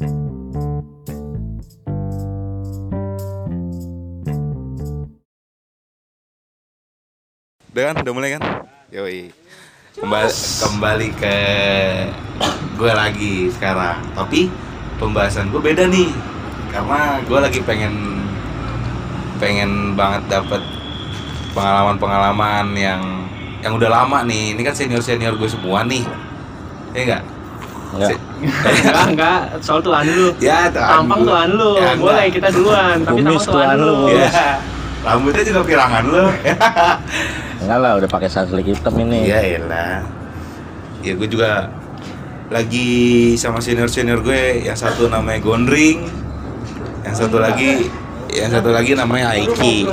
Udah kan? Udah mulai kan? Yoi. Kembali kembali ke gue lagi sekarang. Tapi pembahasan gue beda nih. Karena gue lagi pengen pengen banget dapet pengalaman-pengalaman yang yang udah lama nih. Ini kan senior-senior gue semua nih. Ya enggak? Enggak. enggak enggak soal tuan lu Ya, tuan tampang tuan lu Ya, boleh kita duluan tapi tampang tuan tuan lu lu. Ya. Rambutnya juga pirangan lo. Enggak lah, udah pakai sunlight hitam ini. Ya elah. Ya gue juga lagi sama senior-senior gue yang satu namanya Gondring, yang satu lagi yang satu lagi namanya Aiki.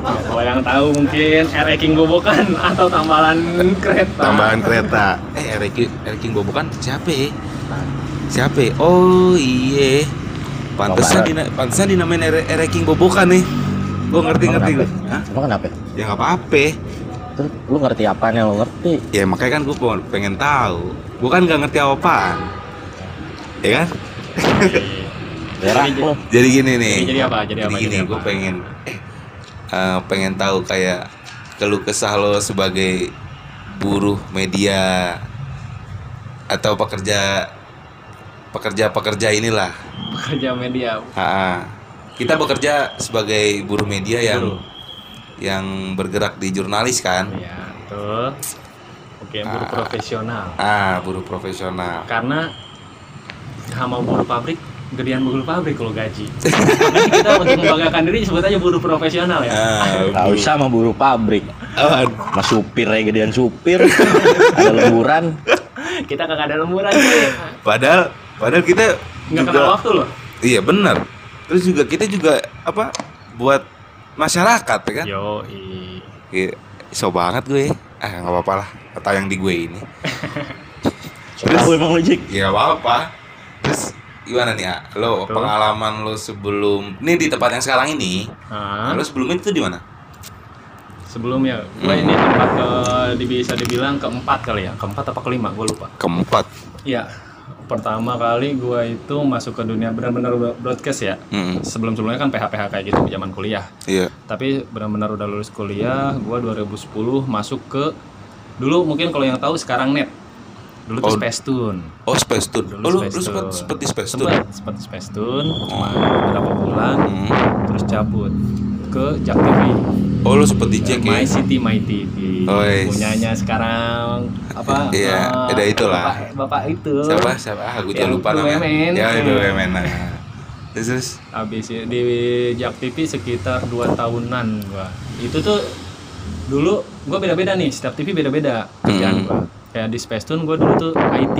Kalau yang tahu mungkin R King Bobokan atau tambalan kereta Tambahan kereta. Eh Aiki Aiki Bobokan siapa ya? Siapa? ya? Oh iya. Pantesan dina, pantesan dinamain Aiki Bobokan nih. Gue ngerti-ngerti gue. Hah? Emang kenapa? Ya nggak apa-apa. Terus lu ngerti apaan yang lu ngerti? Ya makanya kan gue pengen tahu. Gue kan nggak ngerti apa-apaan. Ya kan? Berak Jadi-. Jadi gini nih. Jadi, jadi apa? Jadi apa? gini, Jadi gue apa? pengen eh, pengen tahu kayak keluh kesah lo sebagai buruh media atau pekerja pekerja pekerja inilah. kerja media Ha-ha. Kita bekerja sebagai buruh media yang Buruh. yang bergerak di jurnalis kan. ya betul oke buruh Ah. profesional Ah, buruh profesional. karena sama buruh pabrik gedean buruh pabrik kalau gaji Makanya kita untuk membanggakan diri sebut aja buruh profesional ya Ah, Gak usah sama buruh pabrik. Ah, Mas supir aja gedean supir. Ada lemburan. kita kagak ada lemburan cuy. padahal padahal kita nggak juga- kenal waktu loh Iya benar. Terus juga kita juga apa buat masyarakat ya kan? yo Iya, so banget gue. Ah nggak apa-apa lah. Atau yang di gue ini. Terus- Tahu emang lu Jik? Ya nggak apa-apa. Terus gimana nih ya? Lo Betul. pengalaman lo sebelum ini di tempat yang sekarang ini. Hah? Lo sebelumnya itu di mana? sebelumnya gue ini tempat ke di- bisa dibilang keempat kali ya keempat apa kelima gue lupa Keempat. Iya pertama kali gue itu masuk ke dunia benar-benar broadcast ya Mm, sebelum sebelumnya kan PH PH kayak gitu di zaman kuliah Iya. tapi benar-benar udah lulus kuliah gue 2010 masuk ke dulu mungkin kalau yang tahu sekarang net dulu tuh Oh. Space Tune Oh Space Tune. Dulu Oh, Space lo sempat di Space Tune. sempat sempat di Space Tune cuma beberapa bulan Hmm. terus cabut ke Jak TV Oh lo sempat di Jack My ya? City My TV Oh, yes. punyanya sekarang apa Iya, eh, ada itulah. bapak, bapak itu Siapa? Siapa? Ah, gue Yang lupa namanya. Ya, BUMN. Nah. Terus, terus. habis i- di Jak TV sekitar 2 tahunan gua itu tuh dulu gua beda-beda nih setiap TV beda-beda kerjaan Hmm. gua kayak di Space Tune gua dulu tuh IT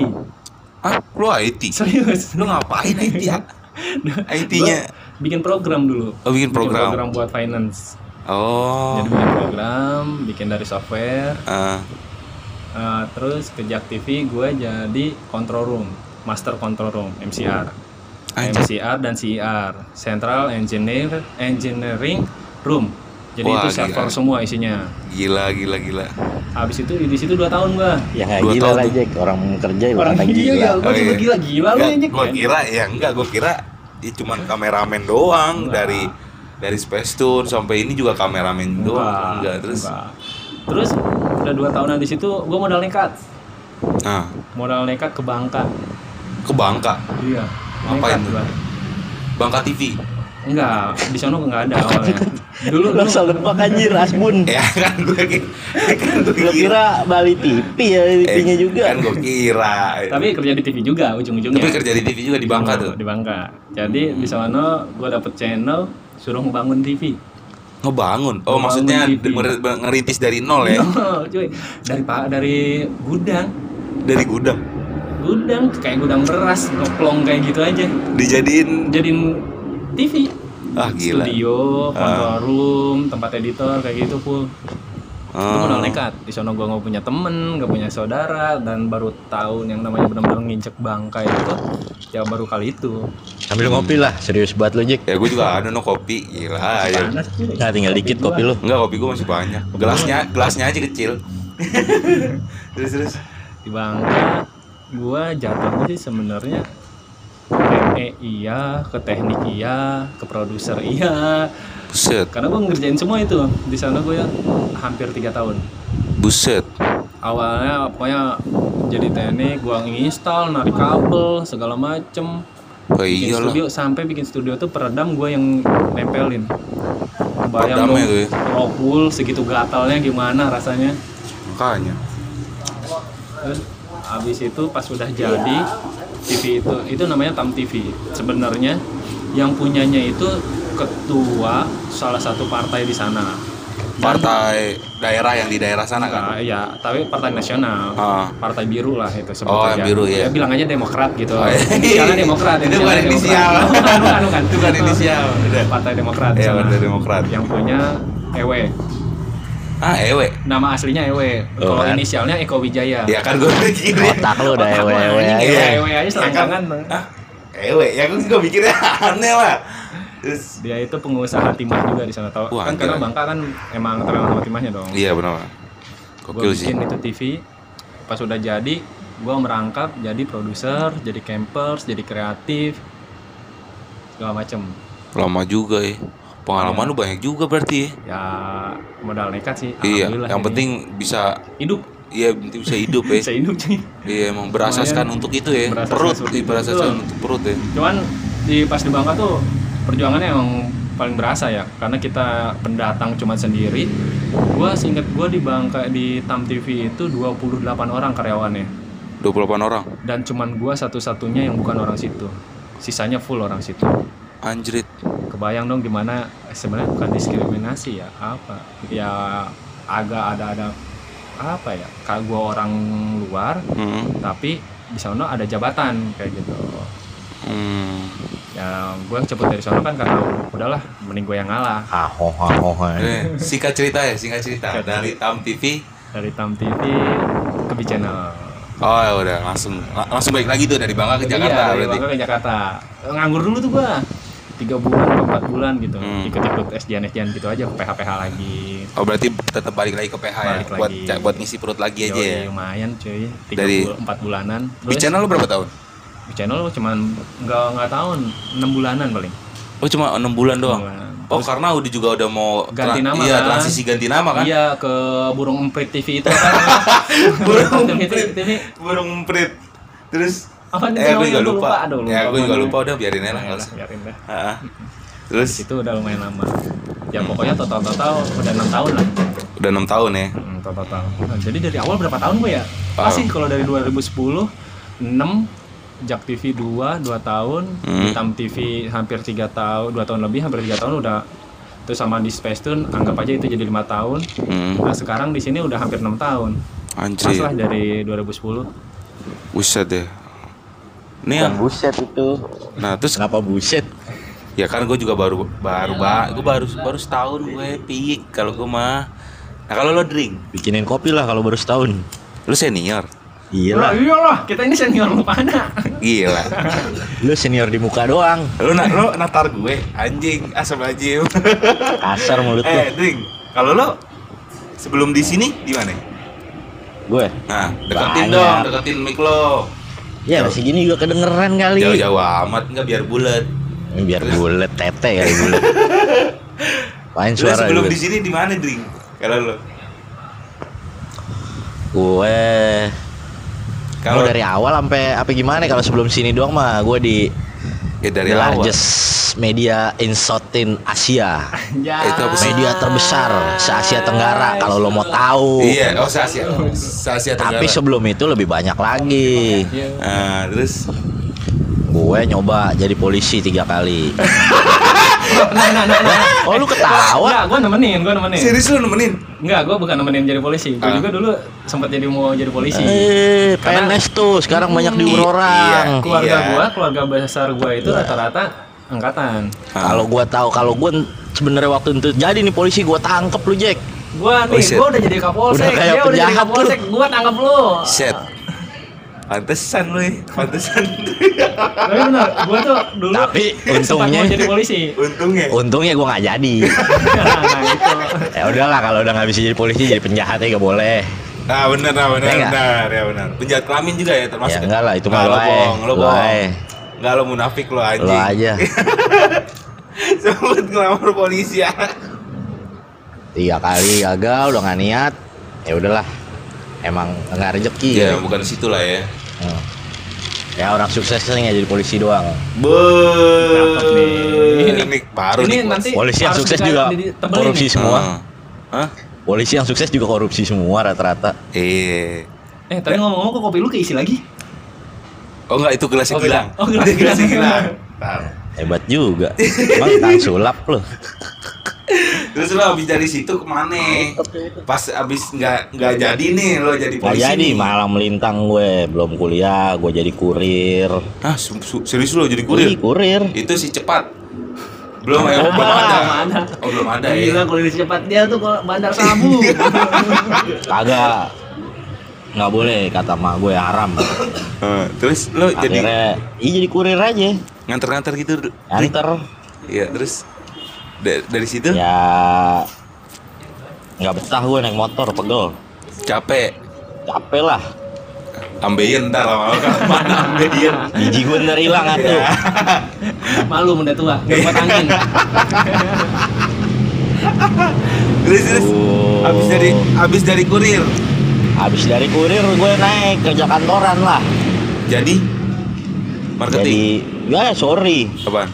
Ah, lo IT? serius Lo ngapain IT ya? IT-nya bikin program dulu Oh, bikin Bikin program. program buat finance Oh. jadi bikin program bikin dari software Ah, Uh, terus ke Jak TV gue jadi control room, master control room, MCR, Anjir. MCR dan CER, Central Engineer Engineering Room. Jadi Wah, itu server gila. semua isinya. gila gila gila. Habis itu di situ 2 tahun gua. Ya nggak Dua gila tahun lah. Jack. Orang kerja lu Orang gila, gila. ya, gua Oh, juga iya. gila gila lu Enggak, aja. gua kira ya enggak, gua kira dia cuman kameramen doang Enggak. dari dari Space Tour sampai ini juga kameramen doang. Enggak, terus enggak. Terus udah 2 tahunan di situ gua modal nekat. nah, Modal nekat ke Bangka. ke Bangka, Iya. Ngapain Nekat. Bangka TV. Enggak, di sana enggak ada awalnya. Dulu Lu dulu asal nebak anjir Asbun. Ya kan gue kan gue Gua kira Bali TV ya TV-nya juga. Kan gue kira. tapi kerja di TV juga ujung-ujungnya. Tapi kerja di TV juga di Bangka tuh. Di Bangka. Jadi di sana gue dapet channel suruh ngebangun TV. Ngebangun. Oh, Ngebangun maksudnya TV. nger- ngerintis dari nol ya? Oh, cuy. Dari pak dari gudang, Dari gudang. gudang kayak gudang beras, ngeplong kayak gitu aja. Dijadiin Jadiin TV, ah gila. studio, Ah. control room, tempat editor kayak gitu pun. Itu Oh. modal nekat. Di sana gue nggak punya temen, nggak punya saudara, dan baru tahun yang namanya benar-benar nginjek bangka itu, ya baru kali itu. Sambil ngopi lah, serius banget lu Jack. Ya gue juga ada no kopi. Gila ya. Panas, cuy. Nah, tinggal dikit kopi lu. Enggak, kopi gue masih banyak. Gelasnya gelasnya aja kecil. terus terus. di Bangka gua jatuhnya sih sebenarnya PE iya, ke teknik iya, ke produser iya. Buset, Karena gue ngerjain semua itu di sana gue ya hampir tiga tahun. buset. Awalnya pokoknya jadi teknik, gue nginstal, narik kabel, segala macem. Oh Bikin iyalah. studio sampai bikin studio tuh peredam gue yang nempelin. Bayang Peredamnya dong, tuh ya? Rockwool segitu gatalnya gimana rasanya. Makanya. Terus habis itu pas sudah jadi TV itu itu namanya Tam TV. Sebenarnya yang punyanya itu ketua salah satu partai di sana. Dan- Partai daerah yang di daerah sana kan? Nah, ya, tapi partai nasional. Ah. Partai biru lah itu sebut Oh, yang biru, ya. bilang aja Demokrat gitu. Oh, iya. Inisialnya Demokrat. Itu bukan inisial. Bukan, bukan, bukan. Itu bukan inisial. Partai Demokrat. Iya, sana. Partai Demokrat. Yang punya Ewe. Ah, ewe. Nama aslinya Ewe. Oh, Kalau kan? inisialnya Eko Wijaya. Ya kan gue. Otak lu udah Otak lu ewe-ewe anjing, aja. ewe. Iya. ewe aja selangkangan. Ah, ewe. Ya gue juga mikirnya aneh lah. Terus Dia itu pengusaha timah juga di sana tau. Wah, kan karena. Bangka kan emang terkenal sama timahnya dong. Iya benar. gue Gokil sih. bikin itu TV pas udah jadi gue merangkap jadi produser jadi campers jadi kreatif segala macem Lama juga ya. Pengalaman lu banyak juga berarti ya. ya modal nekat sih Iya, yang ini. penting bisa hidup iya penting bisa hidup ya. bisa hidup cuy Iya, emang berasaskan untuk itu ya. Perut, iya, itu. berasaskan untuk perut ya. cuman di pas di Bangka tuh perjuangannya emang paling berasa ya karena kita pendatang cuma sendiri gue seinget gue di Bangka di Tam TV itu 28 orang karyawannya 28 orang. dan cuman gue satu-satunya yang bukan orang situ sisanya full orang situ Anjrit. kebayang dong gimana sebenarnya bukan diskriminasi ya apa ya agak ada ada apa ya kalau gue orang luar Hmm. tapi di sana ada jabatan kayak gitu Hmm. ya gue cepet dari sana kan karena udahlah mending gue yang ngalah Ahoh, ahoh. Eh, singkat cerita ya, singkat cerita. Dari Tam TV. dari Tam TV ke B Channel Oh ya udah langsung lang- langsung balik lagi tuh dari Bangka ke Jakarta iya, dari berarti. Bangka ke Jakarta nganggur dulu tuh gue tiga bulan atau empat bulan gitu Hmm. ikut-ikut SDN SDN gitu aja ke PH PH lagi Oh berarti tetap balik lagi ke PH ya buat lagi. buat ngisi perut lagi aja Yoi, ya. lumayan cuy tiga Dari- bul- empat bulanan Di channel lu berapa tahun? Di channel cuman nggak nggak tahun enam bulanan paling Oh cuma enam bulan doang. Bulan. Oh karena udah juga udah mau Ganti nama Iya kan? transisi ganti nama kan. iya ke burung emprit TV itu kan Burung emprit. TV. Burung emprit. Terus apa eh gue juga Gua lupa. aduh ya gue juga namanya. lupa udah biarin aja lah. Ya nggak udah, usah. biarin dah Ah. Terus itu udah lumayan lama ya pokoknya total total udah enam tahun lah udah enam tahun ya. Hmm, total total Nah, jadi dari awal berapa tahun gue ya Oh. masih kalau dari 2010 6 Jak TV 2 2 tahun Hmm. Hitam TV hampir 3 tahun 2 tahun lebih hampir 3 tahun udah terus sama di Space Tune anggap aja itu jadi lima tahun Hmm. nah sekarang di sini udah hampir enam tahun pas Anjir. lah dari 2010 Buset deh. Ini Bukan yang, buset itu. nah terus Kenapa buset? ya kan gue juga baru baru ba, gue baru baru setahun gue piik kalau gue mah. Nah kalau lo drink, Bikinin kopi lah kalau baru setahun. lu senior, Iya Lah, lah. iyalah kita ini senior lu pada gila. Lu senior di muka doang. lu na lu natar gue, anjing, asal aja. Kasar mulut lu. eh drink, kalau lo sebelum di sini di mana? Gue. Nah deketin Banyak. dong, deketin mic lo. Ya masih gini juga kedengeran kali. Jauh-jauh amat nggak biar bulat. Biar bulet tete kali bulet. Main Lu suara sebelum di sini di mana drink? Kalau lo, Gue kalau dari awal sampai apa gimana kalau sebelum sini doang mah gue di ya dari the awal. largest media in Southeast Asia. ya Itu apa sih? Media terbesar se Asia Tenggara kalau lo mau tahu. Iya, oh se Asia, se Asia Tenggara. Tapi sebelum itu lebih banyak lagi. Nah, terus Gue nyoba jadi polisi tiga kali. nah nah nah nah Oh lu ketawa? Enggak, gue nemenin, gue nemenin. serius lu nemenin? Enggak, gue bukan nemenin jadi polisi. Gue Ah. juga dulu sempat jadi mau jadi polisi. Eh, Karena- PNS tuh sekarang banyak diubur Iya. orang. keluarga Iya. gua, keluarga besar gua itu rata-rata angkatan. Ah. Kalau gua tahu kalau gua sebenarnya waktu itu jadi nih polisi gua tangkep lu Jack. Gua Oh, nih, shit. gua udah jadi kapolsek, Udah kayak dia udah jadi lu. kapolsek, gua tangkap lu. Set. Pantesan lu, ya, pantesan. Tapi benar, gua tuh dulu Tapi untungnya- jadi polisi. Untungnya. Untungnya gua nggak jadi. nah, ya udahlah kalau udah nggak bisa jadi polisi jadi penjahat ya gak boleh. Nah, benar, nah, benar, Ya benar, ya benar. Penjahat kelamin juga ya termasuk. ya enggak lah itu Ah, mah lo lo bohong, lo bohong. Enggak lo munafik lo anjing. Lo aja. Sempet ngelamar polisi ya. Tiga kali gagal udah nggak niat. Ya udahlah. Emang nggak rezeki Ya, ya. bukan situ lah ya. Hmm. Ya orang sukses sering ya jadi polisi doang. Be. Nih. Ini baru Ini nih. Nanti Polisi yang sukses juga korupsi nih. semua. Ah. Hah? Polisi yang sukses juga korupsi semua rata-rata. Iya. Eh, tadi ngomong-ngomong kok kopi lu keisi lagi? Oh enggak itu gelasnya Oh, beda. Gilang. Oh, gelasnya. Ntar. Hebat juga. Emang kang sulap loh. Terus lo abis dari situ ke mana? Pas abis nggak nggak jadi nih lo jadi Gak polisi jadi nih. malam melintang gue belum kuliah gue jadi kurir. Ah, serius lo jadi Ih, kurir? kurir. Itu si cepat. Belum ya, Oh, belum ada. belum ada. Oh, belum ada Gila ya. kalau cepat dia tuh kalau bandar sabu. Kagak. Nggak boleh kata mak gue haram. Eh, terus lo jadi Akhirnya iya jadi kurir aja. nganter-nganter gitu. Dri? Anter. Iya, terus da- dari situ Ya nggak betah gue naik motor pegel. capek. Capek lah. Ambeien ntar lama-lama kan mana ambeien. Biji gue ntar hilang atuh. Ya. Malu udah tua, gak buat angin. Terus terus Oh. abis dari abis dari kurir. Habis dari kurir gue naik kerja kantoran lah. Jadi marketing. Jadi ya sorry. Apaan?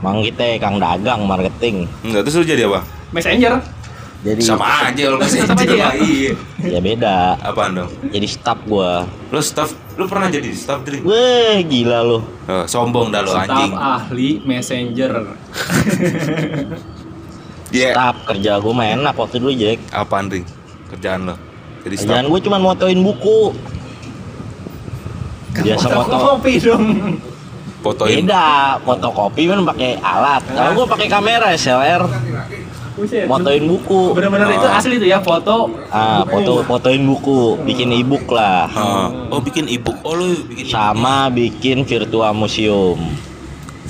Mang kita kang dagang marketing. Enggak, terus lu jadi apa? Messenger. Jadi Sama aja lo masih Tetap aja ya? Iya. ya beda. Apaan dong? Jadi staff gua. Lu staff, lu pernah jadi staff Dri? Weh gila lu. Oh, sombong dah lo Staf anjing. ahli messenger. Dia Staff kerja gua mah enak waktu dulu Jack. apaan Dri? Kerjaan lo? Jadi Kerjaan staff. gue cuma motoin buku. Biasa moto. kopi dong. Fotoin. Beda, fotokopi kan pakai alat. Kalau gua pakai kamera SLR, motoin buku. Bener-bener itu asli tuh ya foto. Ah, foto fotoin buku, bikin ebook lah. Ah, oh bikin ebook. Oh lu bikin Sama bikin virtual museum.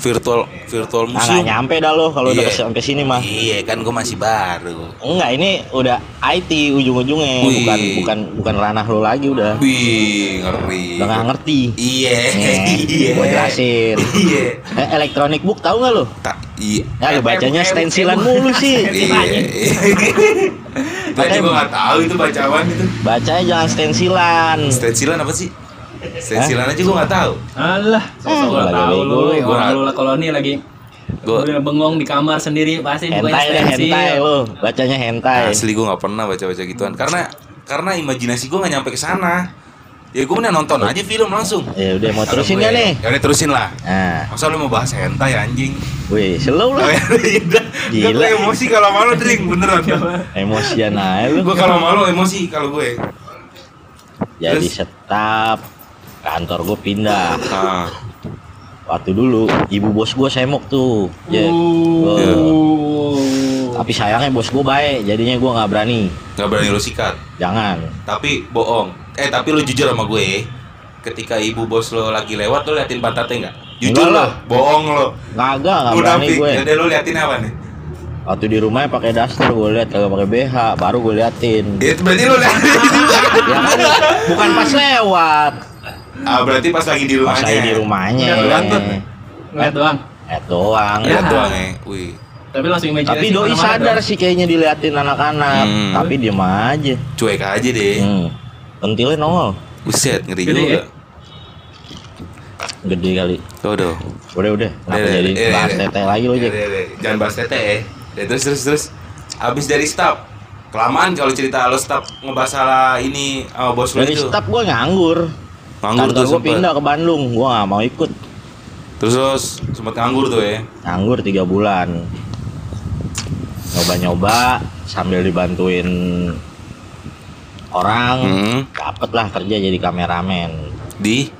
Virtual virtual Nah, nggak museum. nyampe dah lo kalau udah Iya. sampai sini mah. Iya kan gua masih baru. Enggak, ini udah IT ujung-ujungnya, Wih. bukan bukan bukan ranah lo lagi udah. Wih, ngeri. Udah nggak ngerti. Iya. Nih, Iya. gua jelasin. Iya. Eh, electronic book tahu nggak lo? Tak iya. Ya, lu bacanya Eh, eh, stensilan eh, mulu sih. Iya. Tadi gua nggak tahu itu bacaan itu. Bacanya jangan stensilan. Stensilan apa sih? Stensilan aja gua nggak tahu. Alah, sosok gak tahu bego lu. lu. Nggak- lu lah koloni lagi. Gua Udah bengong di kamar sendiri pasti bukan stensil. hentai lo. Bacanya hentai. asli gua nggak pernah baca-baca gituan karena karena imajinasi gua nggak nyampe ke sana. Ya gua mending nonton aja film langsung. Ya udah mau terusin nggak gue- nih? Ya udah terusin lah. Nah, Masa lu mau bahas hentai anjing? wih, slow lah. ya udah. Gila. Gua emosi kalau malu drink beneran. Emosian aja lu. Gua kalau malu emosi kalau gue. Jadi Terus? setap kantor gue pindah. Ah, Waktu dulu ibu bos gue semok tuh. Ya. Uh. Tapi sayangnya bos gue baik, jadinya gue nggak berani. nggak berani lu sikat. Jangan. Tapi bohong. Eh tapi lu jujur sama gue. Ketika ibu bos lo lagi lewat lo liatin pantatnya nggak? Jujur Enggak lo, lah. bohong lo. Kagak, nggak berani Munafik. gue. Jadi lu liatin apa nih? Waktu di rumahnya pakai daster gue liat kagak pakai BH, baru gue liatin. Ya, itu berarti lu liatin juga. Ya kan bukan pas lewat, Ah, berarti pas lagi di pas rumahnya. lagi di rumahnya. Udah liat tuh. Ngeliat doang. Eh doang. Lihat ya. doang ya. Wih, Tapi langsung imajinasi. Tapi doi sadar sih kayaknya diliatin anak-anak, Hmm. tapi diem aja. cuek aja deh. Hmm. Pentilnya nongol, Buset, ngeri Gede juga. ya? gede kali. Tuh, tuh. Udah udah, kenapa Udah, jadi udah, udah, bahas udah. tete lagi lo Ya, Jack? ya, ya. Jangan bahas tete ya. Ya, terus terus terus. Habis dari staff. Kelamaan kalau cerita lo staff ngebahas salah ini sama bos lo Dari itu. staff gue nganggur. Nganggur Kantor tuh gue pindah ke Bandung, gue gak mau ikut. Terus terus sempet nganggur tuh ya. Nganggur tiga bulan. Nyoba-nyoba sambil dibantuin orang, Hmm. dapet lah kerja jadi kameramen Di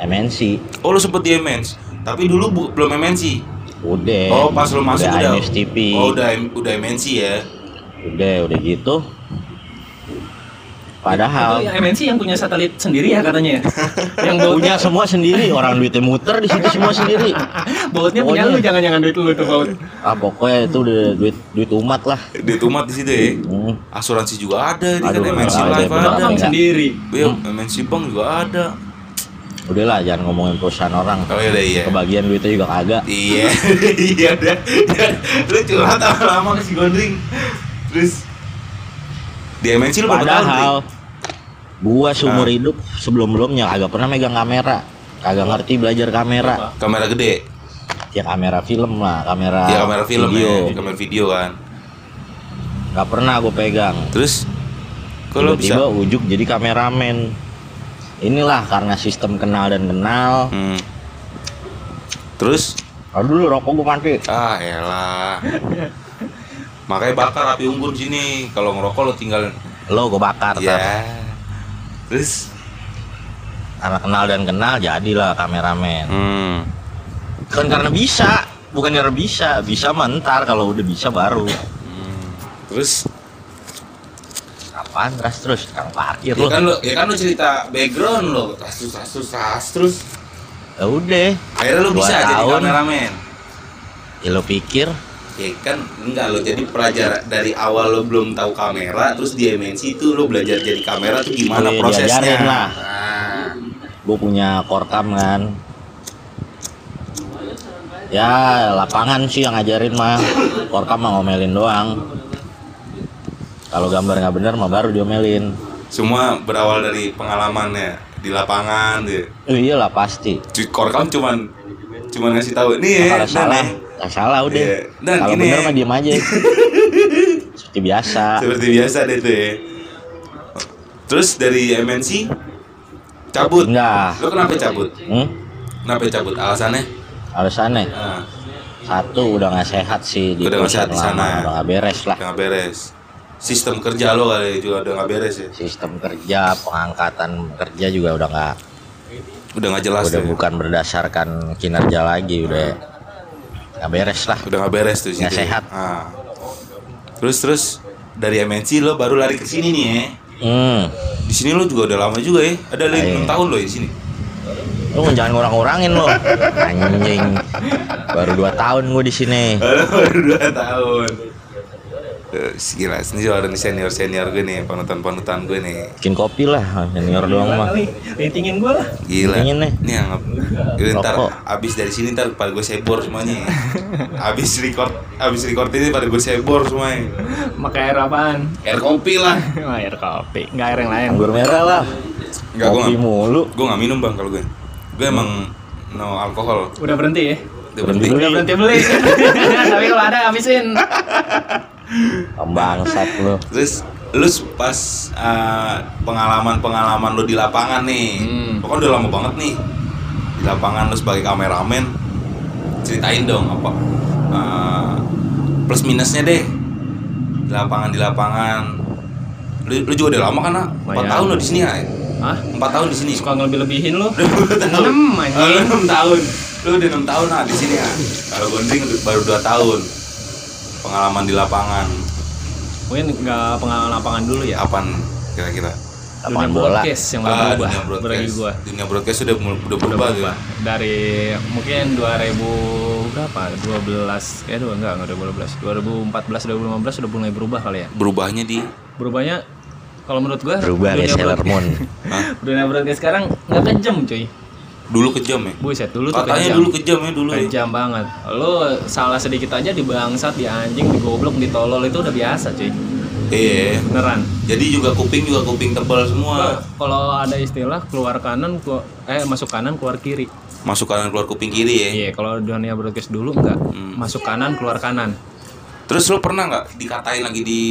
MNC. Oh, lo sempet di MNC. Tapi dulu bu- belum MNC. Udah. Oh, pas lo masuk udah udah. Oh, udah udah MNC ya. Udah, udah gitu. Itu Padahal yang MNC yang punya satelit sendiri ya katanya ya. yang bautnya punya semua sendiri, orang duitnya muter di situ semua sendiri. bautnya punya lu jangan-jangan duit lu tuh baut. Ah pokoknya itu udah duit duit umat lah. Di Tumat di situ ya. Hmm. Asuransi juga ada di kan MNC ada, Live ada. Abang Enggak. sendiri. Iya, MNC Bank juga ada. Udahlah jangan ngomongin perusahaan orang. Oh iya iya. Kebagian duitnya juga kagak. Iya, iya udah. Lu curhat lama-lama ke si Gondring. Terus di MNC lu berapa tahun? Padahal gua seumur Ah. hidup sebelum-belumnya kagak pernah megang kamera. Kagak ngerti belajar kamera. Kamera gede. Ya kamera film lah, kamera, Ya kamera film video. ya, kamera video kan. Gak pernah gue pegang. Terus kalau bisa Tiba-tiba ujuk jadi kameramen. Inilah karena sistem kenal dan kenal. Hmm. Terus Aduh dulu rokok gue mati. ah elah. Makanya bakar api unggun sini. Kalau ngerokok lo tinggal Lo gue bakar. ya. tar. Terus Karena kenal dan kenal jadilah kameramen. hmm. Bukan karena bisa, bukan karena bisa, bisa mentar kalau udah bisa baru. hmm. Terus Apaan terus terus kang parkir ya lo. kan lo ya kan lo cerita background lo kasus kasus kasus terus Ya udah, akhirnya lo Dua bisa jadi tahun. kameramen ya lo pikir ya kan enggak lo jadi pelajar dari awal lo belum tahu kamera terus di MNC itu lo belajar jadi kamera tuh gimana Iya, prosesnya lah. Nah, gue punya korkam kan. Ya lapangan sih yang ngajarin mah, korkam mah ngomelin doang. Kalau gambar nggak bener mah baru diomelin. semua berawal dari pengalamannya di lapangan Oh, iyalah pasti. korkam cuman cuman ngasih tahu nih ya salah, ya. nggak salah udah. Iya. Dan Kalau gini. bener mah diem aja. Seperti biasa. seperti biasa deh tuh ya terus dari MNC cabut Enggak. lo kenapa cabut Hmm? kenapa cabut alasannya Alasannya nah, satu udah nggak sehat sih di Udah nggak sehat di sana ya? udah nggak beres lah. udah nggak beres sistem kerja lo kali juga udah nggak beres ya Sistem kerja, pengangkatan kerja juga udah nggak udah nggak jelas udah ya. bukan berdasarkan kinerja lagi udah nggak beres lah. Udah nggak beres tuh Nggak ya. sehat. Ah. terus terus dari MNC lo baru lari ke sini nih ya hmm. Di sini lo juga udah lama juga ya ada lagi Iya. enam tahun lo di sini? Lu jangan ngurang-ngurangin lo? Anjing. Baru dua tahun gue di sini. Baru dua tahun Eh, gila ini juga ada nih senior senior gue nih panutan panutan gue nih. Bikin kopi lah senior doang mah. ratingin gue lah. Gila. Dingin nih. nih yang Yaudah, ntar abis dari sini ntar pada gue sebor semuanya. Abis record abis record ini pada gue sebor semuanya. Pakai air apaan? Air kopi lah. Air kopi. Nggak air yang lain. Anggur merah lah. Enggak, gue kopi nggak mulu. gue nggak minum bang kalau gue. Gue emang no alkohol. Udah berhenti ya? Udah berhenti. Udah berhenti beli. Tapi kalau ada habisin bangsat lo terus lu pas pengalaman pengalaman lu di lapangan nih. Hmm. lu kan udah lama banget nih di lapangan lu sebagai kameramen. Ceritain dong apa eh, plus minusnya deh di lapangan di lapangan. Lu, lu juga udah lama kan nak? empat tahun lo di sini ya Hah? empat tahun di sini. Suka ngelebih-lebihin lo enam Enam, tahun. Lu udah enam tahun lah di sini ya kalau gondring baru dua tahun pengalaman di lapangan? Mungkin nggak pengalaman lapangan dulu ya. Apaan? Kira-kira. Lapangan Dunia bola? broadcast yang udah Ah, berubah dunia broadcast. gua. Dunia broadcast sudah udah udah berubah tuh. berubah dari mungkin 2000 berapa? 12 kayak dua enggak enggak 2012 2014 2015 sudah mulai berubah kali ya. Berubahnya di? Berubahnya kalau menurut gua berubah dunia Sailor Moon. Hah? dunia broadcast sekarang nggak kejam cuy dulu kejam ya. buset dulu tuh Katanya kejam dulu kejam ya dulu ya. kejam banget lo salah sedikit aja dibangsat di anjing di goblok di tolol itu udah biasa cuy Iya. beneran Jadi juga kuping juga kuping tebal semua. kalau ada istilah keluar kanan keluar, eh masuk kanan keluar kiri Masuk kanan keluar kuping kiri ya. iya kalau dunia broadcast dulu enggak Hmm. masuk kanan keluar kanan Terus lo pernah nggak dikatain lagi di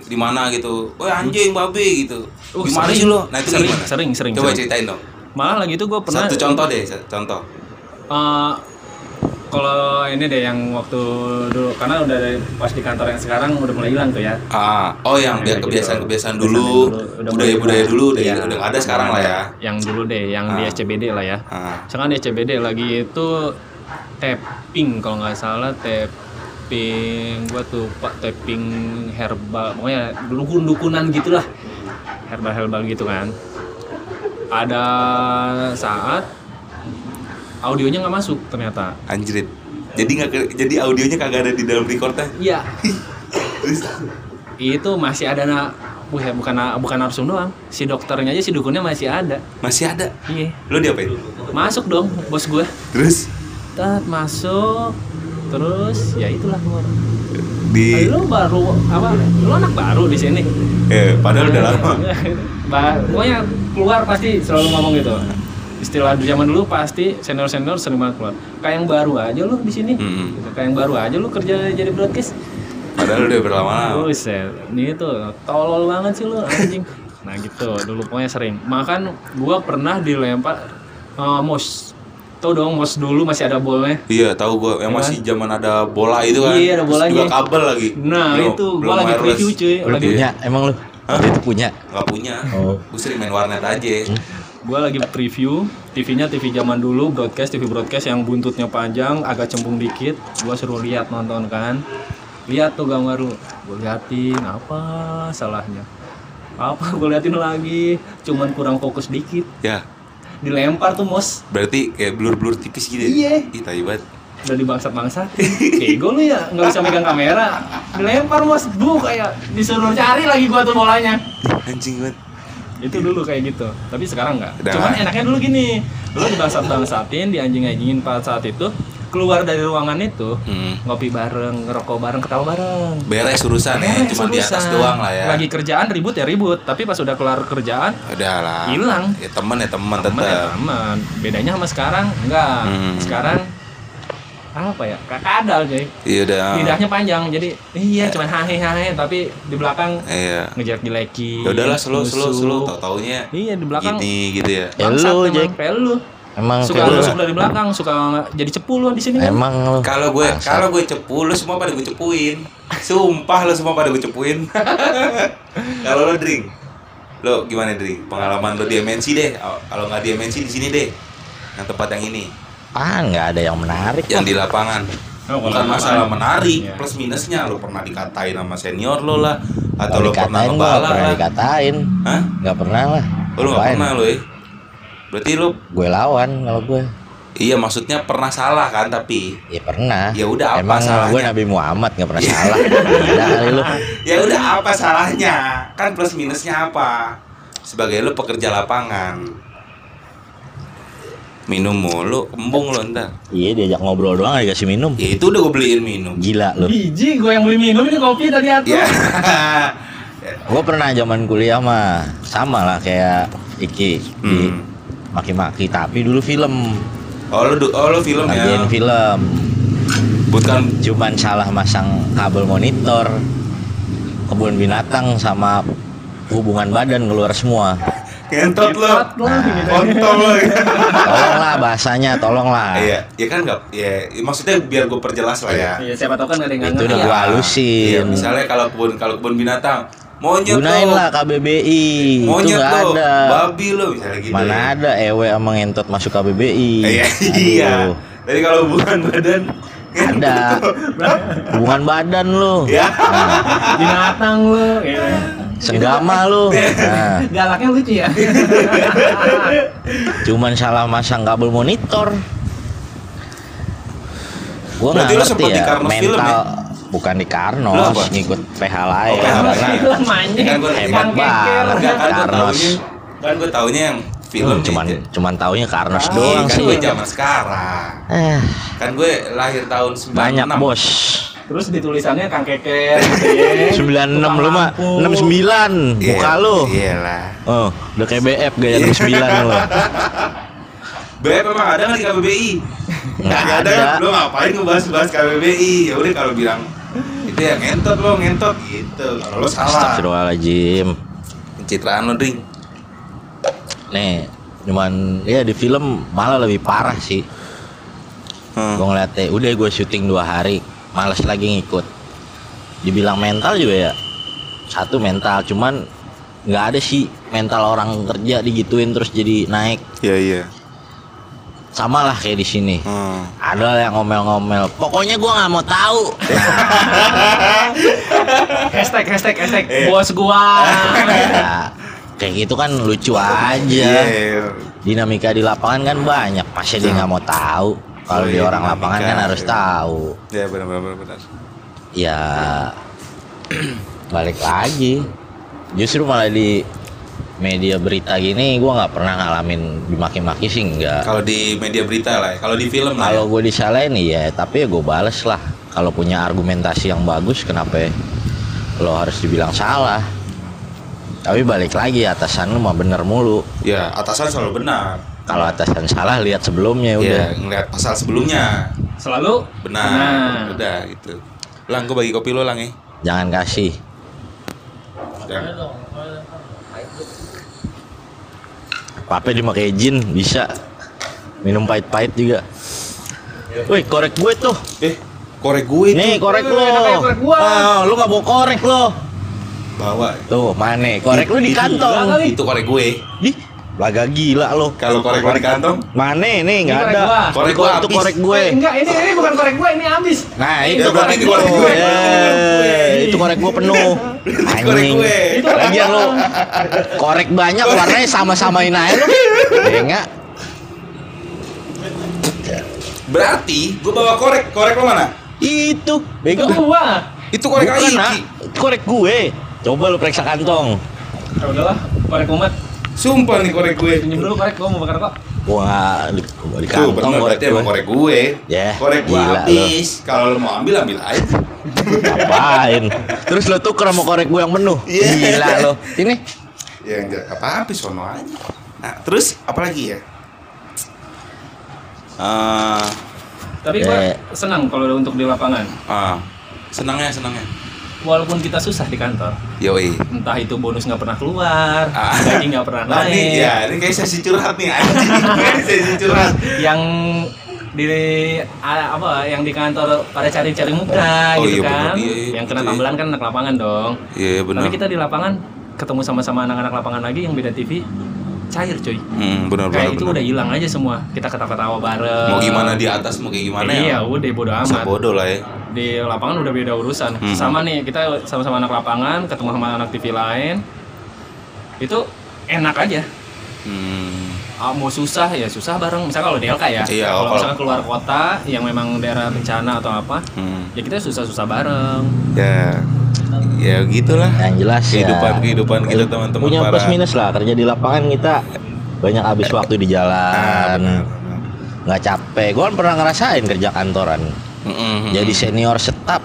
di mana gitu? Woi anjing babe gitu. Uh, gimana sih lo? Nah itu Sering, gimana? sering, sering, Coba sering. ceritain dong. Malah lagi itu gue pernah Satu contoh deh, contoh. Eh, kalau ini deh yang waktu dulu karena udah dari pas di kantor yang sekarang udah mulai hilang tuh ya Ah, oh yang biar Kayak gitu. kebiasaan-kebiasaan Kebiasaan dulu, udah budaya-budaya mulai- dulu udah Iya. udah ada sekarang lah ya. yang dulu deh yang di Ah. SCBD lah ya Ah. sekarang di SCBD lagi itu tapping kalau nggak salah tapping gua tuh pak tapping herbal pokoknya dukun dukunan gitulah herbal herbal gitu kan ada saat audionya nggak masuk ternyata Anjrit. Jadi nggak jadi audionya kagak ada di dalam recordnya. iya itu masih ada na- Wah, bukan bukan narsum doang. Si dokternya aja si dukunnya masih ada. Masih ada. Iya. Lu diapain? Masuk dong bos gue. Terus Tat masuk. Terus ya itulah keluar. Di Lu baru apa? Lu anak baru di sini. eh padahal udah lama. Ba- Pokoknya keluar pasti selalu ngomong gitu. Istilah zaman dulu pasti senior senior sering banget keluar. Kayak yang baru aja lu di sini. Gitu. Kayak yang baru aja lu kerja jadi broadcast. Padahal udah berlama-lama. Buset, ini tuh tolol banget sih lu anjing. Nah gitu, dulu pokoknya sering. Makan gua pernah dilempar eh, mos. Tau dong mos dulu masih ada bolnya. Iya, tahu gua yang Iya masih zaman ada bola itu kan. Iya, ada Terus bolanya. juga kabel lagi. Nah Belum- itu gua lagi wireless. preview cuy. Lu Lagi punya? Emang lu? Waktu itu punya? Nggak punya. Oh. Gua sering main warnet aja. gua lagi preview TV-nya TV zaman dulu broadcast TV broadcast yang buntutnya panjang agak cembung dikit gua suruh lihat nonton kan lihat tuh gambar lu gua liatin apa salahnya apa gua liatin lagi cuman kurang fokus dikit Ya, dilempar tuh mos berarti kayak blur-blur tipis gitu. ya? Iya. Ih, tai banget. udah dibangsat bangsat Ego lu ya nggak bisa megang kamera dilempar mos bu kayak disuruh cari lagi gua tuh bolanya Anjing banget. itu dulu kayak gitu tapi sekarang nggak cuman enaknya dulu gini lu dibangsat bangsatin dianjing anjingin pada saat itu keluar dari ruangan itu Hmm. ngopi bareng ngerokok bareng ketawa bareng Beres urusan ya, Beres cuma di atas doang lah ya. lagi kerjaan ribut ya ribut tapi pas udah kelar kerjaan Udah lah. Hilang. Ya temen ya temen temen ya tetap. temen bedanya sama sekarang enggak Hmm. sekarang apa ya kakak adal cuy Iya udah. lidahnya panjang jadi iya cuman hahe hahe tapi di belakang Iya. ngejar jelekin Ya udahlah slow slow slow tau taunya iya di belakang gini gitu ya. Ya Bangsat lu, kayak lu Emang suka lu. nusuk dari belakang suka jadi cepu lu di sini kan Emang lu. Kalau gue kalau gue cepu lu semua pada gue cepuin. Sumpah lu semua pada gue cepuin. kalau lo drink. Lo gimana drink? Pengalaman lo di MNC deh. Kalau nggak di MNC di sini deh. Yang tempat yang ini, Ah, nggak ada yang menarik. yang di lapangan. Oh, Bukan masalah menarik, Iya. plus minusnya lo pernah dikatain sama senior lo lah atau lo pernah ngebala pernah dikatain. Hah? Nggak pernah lah. Oh, lo nggak Ngapain? pernah lo ya? Berarti lo Gue lawan kalau gue. iya maksudnya pernah salah kan tapi Ya pernah. Ya udah, apa Emang salahnya? gue Nabi Muhammad nggak pernah salah. Kali lu. ya udah apa salahnya kan plus minusnya apa sebagai lu pekerja lapangan minum mulu kembung lo ntar Iya diajak ngobrol doang dikasih minum. ya itu udah gue beliin minum Gila lu. biji gue yang beli minum ini kopi tadi atur ya Gue pernah zaman kuliah mah sama lah kayak Iki di Hmm. Maki-maki tapi dulu film. Oh lu du- oh lu film ya? ngerjain film. Bukan cuman salah masang kabel monitor kebun binatang sama hubungan badan keluar semua. Kentot lo deh. kontol lo tolonglah bahasanya tolonglah. Iya ya kan nggak ya maksudnya biar gue perjelas lah ya. Iya, siapa tahu kan ada yang nggak itu udah ya. halusin. Iya misalnya kalau kebun kalau kebun binatang monyet gunain lo lah KBBI itu monyet nggak lo ada. Babi lo misalnya gitu mana ada ewe sama ngentot masuk KBBI Iya, iya. Jadi kalau hubungan badan ada. hubungan badan lu Ya. Nah, binatang lu gitu. senggama lu nah, galaknya lucu ya. Cuman salah masang kabel monitor. Gua nggak lu ngerti ya Karnos mental film ya? Bukan di Karnos apa? ngikut PH lain Oh, PH Kan gua- hebat Emang banget. Enggak kan gue Karnos. kan gue taunya yang film Hmm, cuman nih. cuman taunya Karnos Iya, doang kan sih gue zaman sekarang. eh, Kan gue lahir tahun 96. banyak bos terus ditulisannya kang keker gitu ya 96 lu mah lampu. 69 Iya, muka lu Iyalah. oh udah kayak BF gaya 69 lu BF emang ada nggak di KBBI? Nggak ada. ada. Lo ngapain ngebahas-bahas KBBI? Ya udah kalau bilang itu ya ngentot lo ngentot gitu. Kalau lo salah. Astagfirullahaladzim Pencitraan lo ding. nih cuman ya di film malah lebih parah sih Hmm. gue ngeliatnya udah gue syuting dua hari males lagi ngikut dibilang mental juga ya satu mental cuman nggak ada sih mental orang kerja digituin terus jadi naik Iya iya. Sama lah kayak di sini Hmm. ada yang ngomel-ngomel pokoknya gue nggak mau tahu hashtag hashtag hashtag Eh. bos gua Ya, kayak gitu kan lucu aja Iya. dinamika di lapangan kan banyak masa dia nggak mau tahu kalau Oh di iya, orang lapangan kan harus iya. tahu Ya benar benar benar. benar. ya balik lagi justru malah di media berita gini gua nggak pernah ngalamin dimaki-maki sih enggak Kalau di media berita lah, ya. kalau di film lah. ya. kalau gue disalahin ya tapi ya gue bales lah kalau punya argumentasi yang bagus kenapa lo harus dibilang salah tapi balik lagi atasan lu mah bener mulu Ya, atasan selalu benar. kalau atasan salah lihat sebelumnya Ya, udah ngeliat pasal sebelumnya. Selalu Benar. Udah gitu. Lang, gue bagi kopi lo lang ya. jangan kasih Jangan. Apa dipakai jin bisa. Minum pahit-pahit juga. Woi korek gue tuh. Eh, korek gue itu nih korek lo. Ah, lu nggak bawa korek lo. Bawa. tuh mana? Korek lu di kantong Itu korek gue. di laga gila lo Kalau korek lo di kantong, mana nih nggak korek ada gua. Korek Itu- gua itu korek gue Eh, enggak, ini ini bukan korek gue, ini habis. Nah itu berarti korek itu gue. korek gue. Eh, Itu korek gue penuh. korek Anjing. gue. Lagi lo korek banyak warnanya sama-samain aja lo. Ya enggak? berarti gue bawa korek. Korek lo mana? Itu Itu bego. gua. Itu korek Bukan. Itu korek gue. Coba lu periksa kantong. Ya udahlah, korek umat. Sumpah nih korek gue. Pinjem dulu korek gua mau bakar kok. Wah, di, di Tuh, kantong bener, korek gue. korek gue. Ya, korek gue gila habis. Kalau lo mau ambil, ambil aja. Ngapain? Terus lo tuker sama korek gue yang penuh. Iya. Gila lo. Ini Ya enggak apa-apa, sono aja. Nah, terus apa lagi ya? Ah, Tapi gua Eh. senang kalau udah untuk di lapangan. ah, senangnya, senangnya. Walaupun kita susah di kantor, Yoi. entah itu bonus nggak pernah keluar, Ah. gaji nggak pernah nih, naik, ya, ini kayak sesi curhat nih sesi curhat. yang di apa yang di kantor pada cari-cari muka Oh, gitu iya, kan, bener. Iya, iya, yang kena betul, tambelan kan anak lapangan dong. Iya, benar. Tapi kita di lapangan ketemu sama-sama anak-anak lapangan lagi yang beda TV, cair cuy. Hmm, benar benar. Kayak itu benar. udah hilang aja semua. Kita ketawa-ketawa bareng. Mau gimana di atas, mau kayak gimana ya? Iya, udah bodo amat. bodoh lah ya. Di lapangan udah beda urusan. Hmm. Sama nih, kita sama-sama anak lapangan, ketemu sama anak TV lain. Itu enak aja. Hmm. Ah, mau susah ya susah bareng. Misalnya kalau DLK ya. Iya, kalau kalau- misalnya keluar kota yang memang daerah bencana atau apa, hmm. ya kita susah-susah bareng. Ya, ya gitulah. yang jelas Kehidupan ya. kehidupan kita teman-teman Punya para. plus minus lah kerja di lapangan kita banyak habis waktu di Ah, jalan. benar. nggak capek. Gue kan pernah ngerasain kerja kantoran. Mm-mm. Jadi senior setap.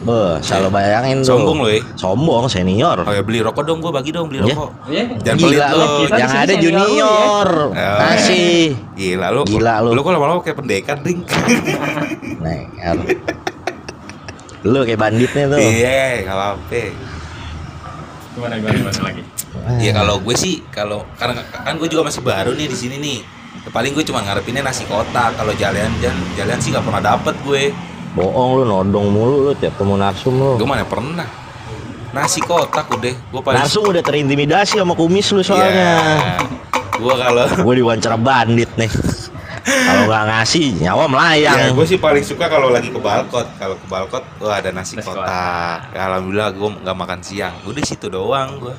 Beh, selalu bayangin tuh. Sombong lo ya. Sombong senior. Oh ya beli rokok dong, gue bagi dong beli Iya. rokok. Iya. Jangan Gila pelit lo, yang ada junior. ya. Kasih. Gila lu. Gila lu. Lu kok lama-lama kayak pendekat, Ding. Nah, er. Lu kayak banditnya tuh. Iya, kalau apa? Gimana gimana, gimana lagi? Iya kalau gue sih kalau karena kan gue juga masih baru nih di sini nih. Paling gue cuma ngarepinnya nasi kotak. Kalau jalan jalan jalan sih nggak pernah dapet gue. Bohong lu nodong mulu lu tiap temu narsum lu. Gue mana pernah. Nasi kotak udah. Gue paling Narsum udah terintimidasi sama kumis lu soalnya. Gue kalau Gue diwawancara bandit nih. Kalau nggak ngasih nyawa melayang. Ya, gue sih paling suka kalau lagi ke balkot. Kalau ke balkot, wah ada nasi, Nasi kotak. Ya, Alhamdulillah gue nggak makan siang. Udah situ doang gue.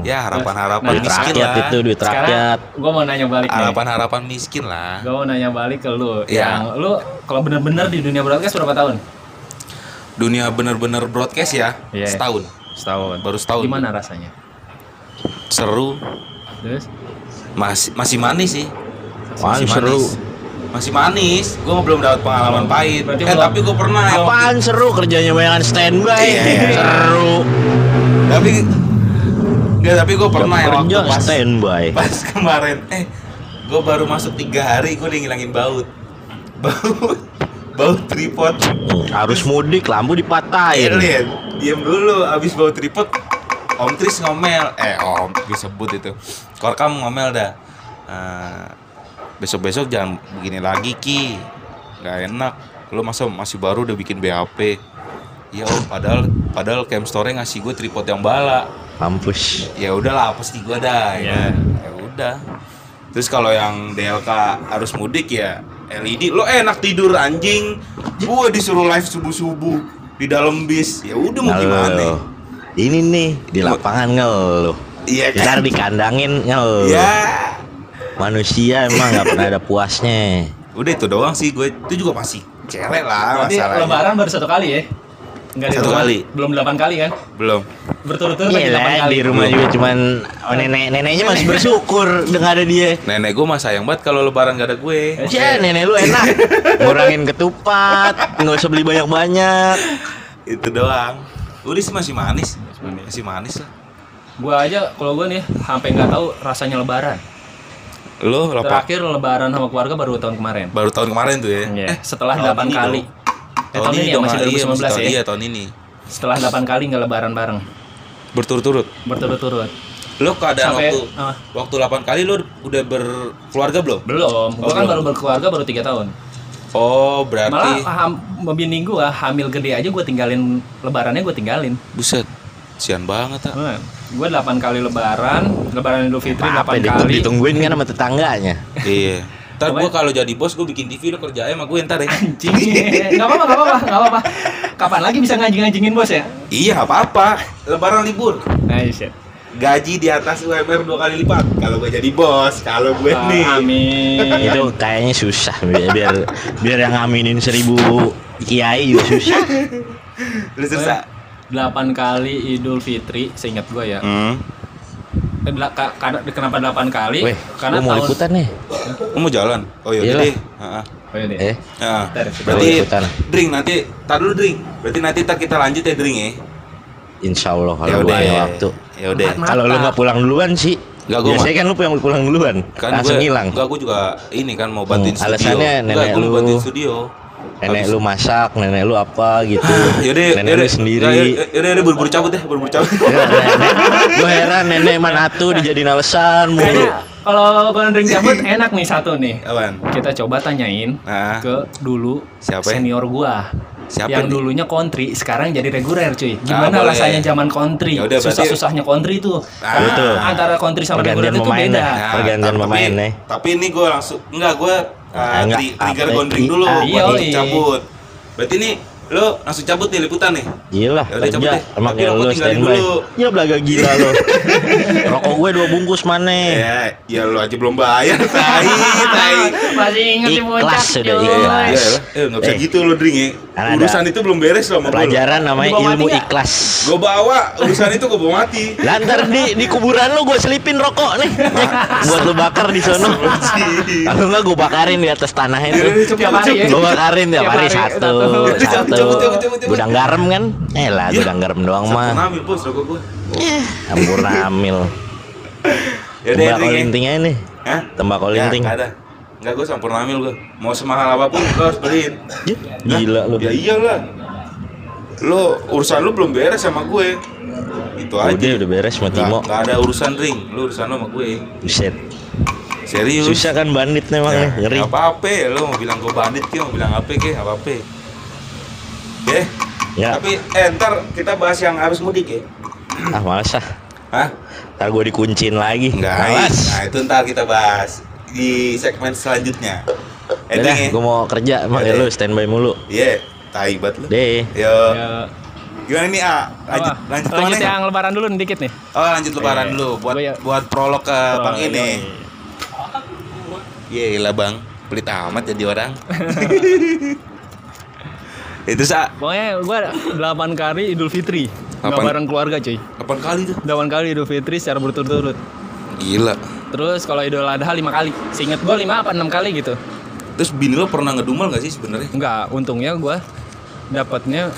Ya harapan-harapan Nah, miskin rakyat lah. itu duit Sekarang rakyat. gue mau nanya balik nih. Harapan-harapan miskin lah. Gue mau nanya balik ke lu. Iya. Yang lu kalau bener-bener di dunia broadcast berapa tahun? Dunia bener-bener broadcast ya. Iya. Setahun. Setahun. Baru setahun. Gimana rasanya? Seru. Terus? Masih masih manis sih. Masih seru? manis. Masih manis. Gue belum dapat pengalaman pahit. Berarti eh belum- tapi gue pernah ya. Apaan seru kerjanya bayangan standby. Iya, iya. Seru. Tapi Enggak, tapi gue pernah ya waktu pas standby. pas kemarin eh gue baru masuk tiga hari gue udah ngilangin baut baut baut tripod Hmm, Harus mudik lampu Iya, dipatahin. lihat diem dulu abis baut tripod om Tris ngomel eh om disebut itu korkam ngomel dah besok besok jangan begini lagi ki. Nggak enak. Lo masa masih baru udah bikin BAP Iya om padahal padahal camp store ngasih gue tripod yang bala. Mampus. ya udahlah pasti gua dah ya, ya udah. Terus kalau yang DLK harus mudik ya LED lo enak tidur anjing. Gua disuruh live subuh subuh di dalam bis. Ya udah mau gimana. Ini nih di lapangan ngeluh. iya Ntar kan dikandangin ngeluh. ya Manusia emang nggak pernah ada puasnya. udah itu doang sih gue itu juga masih cewek lah Berarti masalahnya lebaran baru satu kali ya? Enggak Satu kali. Belum 8 kali kan? Belum. Berturut-turut lagi 8 Iya kali. di rumah juga cuman oh, nenek neneknya masih bersyukur dengan ada dia. Nenek gue mah sayang banget kalau lebaran gak ada gue. Ya nenek lu enak ngurangin ketupat nggak usah beli banyak banyak. Itu doang. Udah sih masih manis. manis. Masih manis lah. Gua aja kalau gua nih sampai nggak tahu rasanya lebaran. Lo apa? Terakhir lebaran sama keluarga baru tahun kemarin. Baru tahun kemarin tuh ya. Eh, setelah tahun 8 ini kali. dong. Eh, tahun ini ya dong, masih ah, iya, 2019 tahun- ya. Iya tahun ini. Setelah 8 kali nggak lebaran bareng. Berturut-turut. Berturut-turut. Lo keadaan Sampai- waktu ah. waktu 8 kali lo udah berkeluarga belum? Belum. Gua Oh, kan belum. baru berkeluarga baru 3 tahun. Oh, berarti Malah ham, bini gua hamil gede aja gua tinggalin lebarannya gua tinggalin. buset. Sian banget ah. Nah, gua 8 kali lebaran, lebaran Idul Fitri 8 Apa ditung- kali. ditungguin kan sama tetangganya. iya. Ntar gue kalau jadi bos gue bikin TV lo kerja sama gue ntar ya. Anjing. Enggak apa-apa, enggak apa-apa, enggak apa-apa. Kapan lagi bisa ngajing-ngajingin bos ya? iya apa-apa. Lebaran libur. Nice. ya. Gaji di atas UMR dua kali lipat. Kalau gue jadi bos, kalau gue Ah, nih. Amin. Itu kayaknya susah biar biar, biar yang ngaminin seribu kiai juga susah. Lu susah. 8 kali Idul Fitri seingat gua ya. Hmm. Eh, kenapa 8 kali? Weh, karena mau tahun liputan nih. Lu mau jalan? Oh iya Iyalah. deh. Heeh. Oh, iya deh. Eh, Ntar, berarti mau ikutan. drink nanti, tar dulu drink. Berarti nanti tar kita lanjut ya drink ya. insya Allah Ya kalau udah gua ada waktu. Ya udah. Kalau lu nggak pulang duluan sih. Nggak, gua Biasanya kan lu pulang pulang duluan. langsung gue, hilang. Enggak, gue juga ini kan mau bantuin Hmm, studio. alasannya Enggak, nenek gua mau lu- bantuin studio. Nenek lu masak, nenek lu apa gitu. Yaudah, nenek yaudah, lu sendiri. Yaudah, yaudah, yaudah, buru-buru cabut deh, buru-buru cabut. Ya, nenek. Gue heran nenek manatu dijadiin alasan mulu. Kalau drink cabut enak nih satu nih. Awan. Kita coba tanyain Nah, ke dulu Siapa ya? senior gua. Siapa yang nih? dulunya country sekarang jadi reguler cuy. Gimana boleh. rasanya zaman country? Ya udah, berarti- Susah-susahnya country tuh. Ah. Karena Betul. antara country sama reguler itu pemain beda. ya. Pergantian pemain nih. Tapi ini gue langsung enggak gue uh, Ah, enggak, tri- trigger gondring dulu ah, buat iya, langsung iya. cabut. Berarti nih lo langsung cabut nih liputan nih. Gila, Ya udah, cabut deh. sama Tapi kayak rokok tinggalin standby. dulu. Ya belaga gila lo. Rokok gue dua bungkus mana? Ya, ya lo aja belum bayar. Tai, tai. Masih inget di Ikhlas puncak sudah, ikhlas. Iya, eh nggak bisa Eh. gitu lo drink ya. Urusan itu belum beres lo. Pelajaran namanya ilmu nggak? ikhlas. Gue bawa urusan itu gue bawa mati. Lantar di di kuburan lu gue selipin rokok nih. Buat lu bakar di sono. Kalau enggak gue bakarin di atas tanah Ya, itu. cepet. ya? Gue bakarin tiap hari satu, satu. Cabut, satu. cabut, cabut, cabut, cabut. Gudang garam kan? Eh lah Iya. gudang garam doang mah. Sampurnamil bos rokok gue. Campur namil. Ya udah Tembakau ya. lintingnya ini. Hah? Tembakau Ya, linting. nggak ada. Enggak gue sampurnamil gue. Mau semahal apa pun lo harus beliin. Gila lu. Ya iyalah. Lo urusan lu belum beres sama gue. Itu aja. Udah udah beres sama Timo. nggak ada urusan ring. Lu urusan lo sama gue. Buset. Serius. Susah kan bandit memang Ya, nih, ngeri. apa-apa, lo mau bilang gue bandit ke, mau bilang apa ke, nggak apa-apa. Oke. Ya. Tapi eh ntar kita bahas yang harus mudik ya. Ah males ah. Hah? Ntar gue dikuncin lagi. Enggak. Malas. Nah, itu ntar kita bahas di segmen selanjutnya. Udah, Ending ya. gue mau kerja emang ya Udah. lu standby mulu. Iya, tai banget lu. Deh. Yo. Ya, Gimana nih, A? Lanjut, apa? lanjut, lanjut yang lebaran dulu nih, dikit nih. Oh, lanjut lebaran Iya. dulu buat ya- buat prolog ke Bang Oh, ini. iya, Iya lah Bang, pelit amat jadi orang. Itu sa Pokoknya gua 8 kali Idul Fitri. Nggak Delapan- bareng keluarga cuy. kapan kali tuh? 8 kali Idul Fitri secara berturut-turut. Gila. Terus kalau Idul Adha 5 kali. Seinget gua 5 apa 6 kali gitu. Terus bini lo pernah ngedumel gak sih sebenarnya? Enggak, untungnya gua dapatnya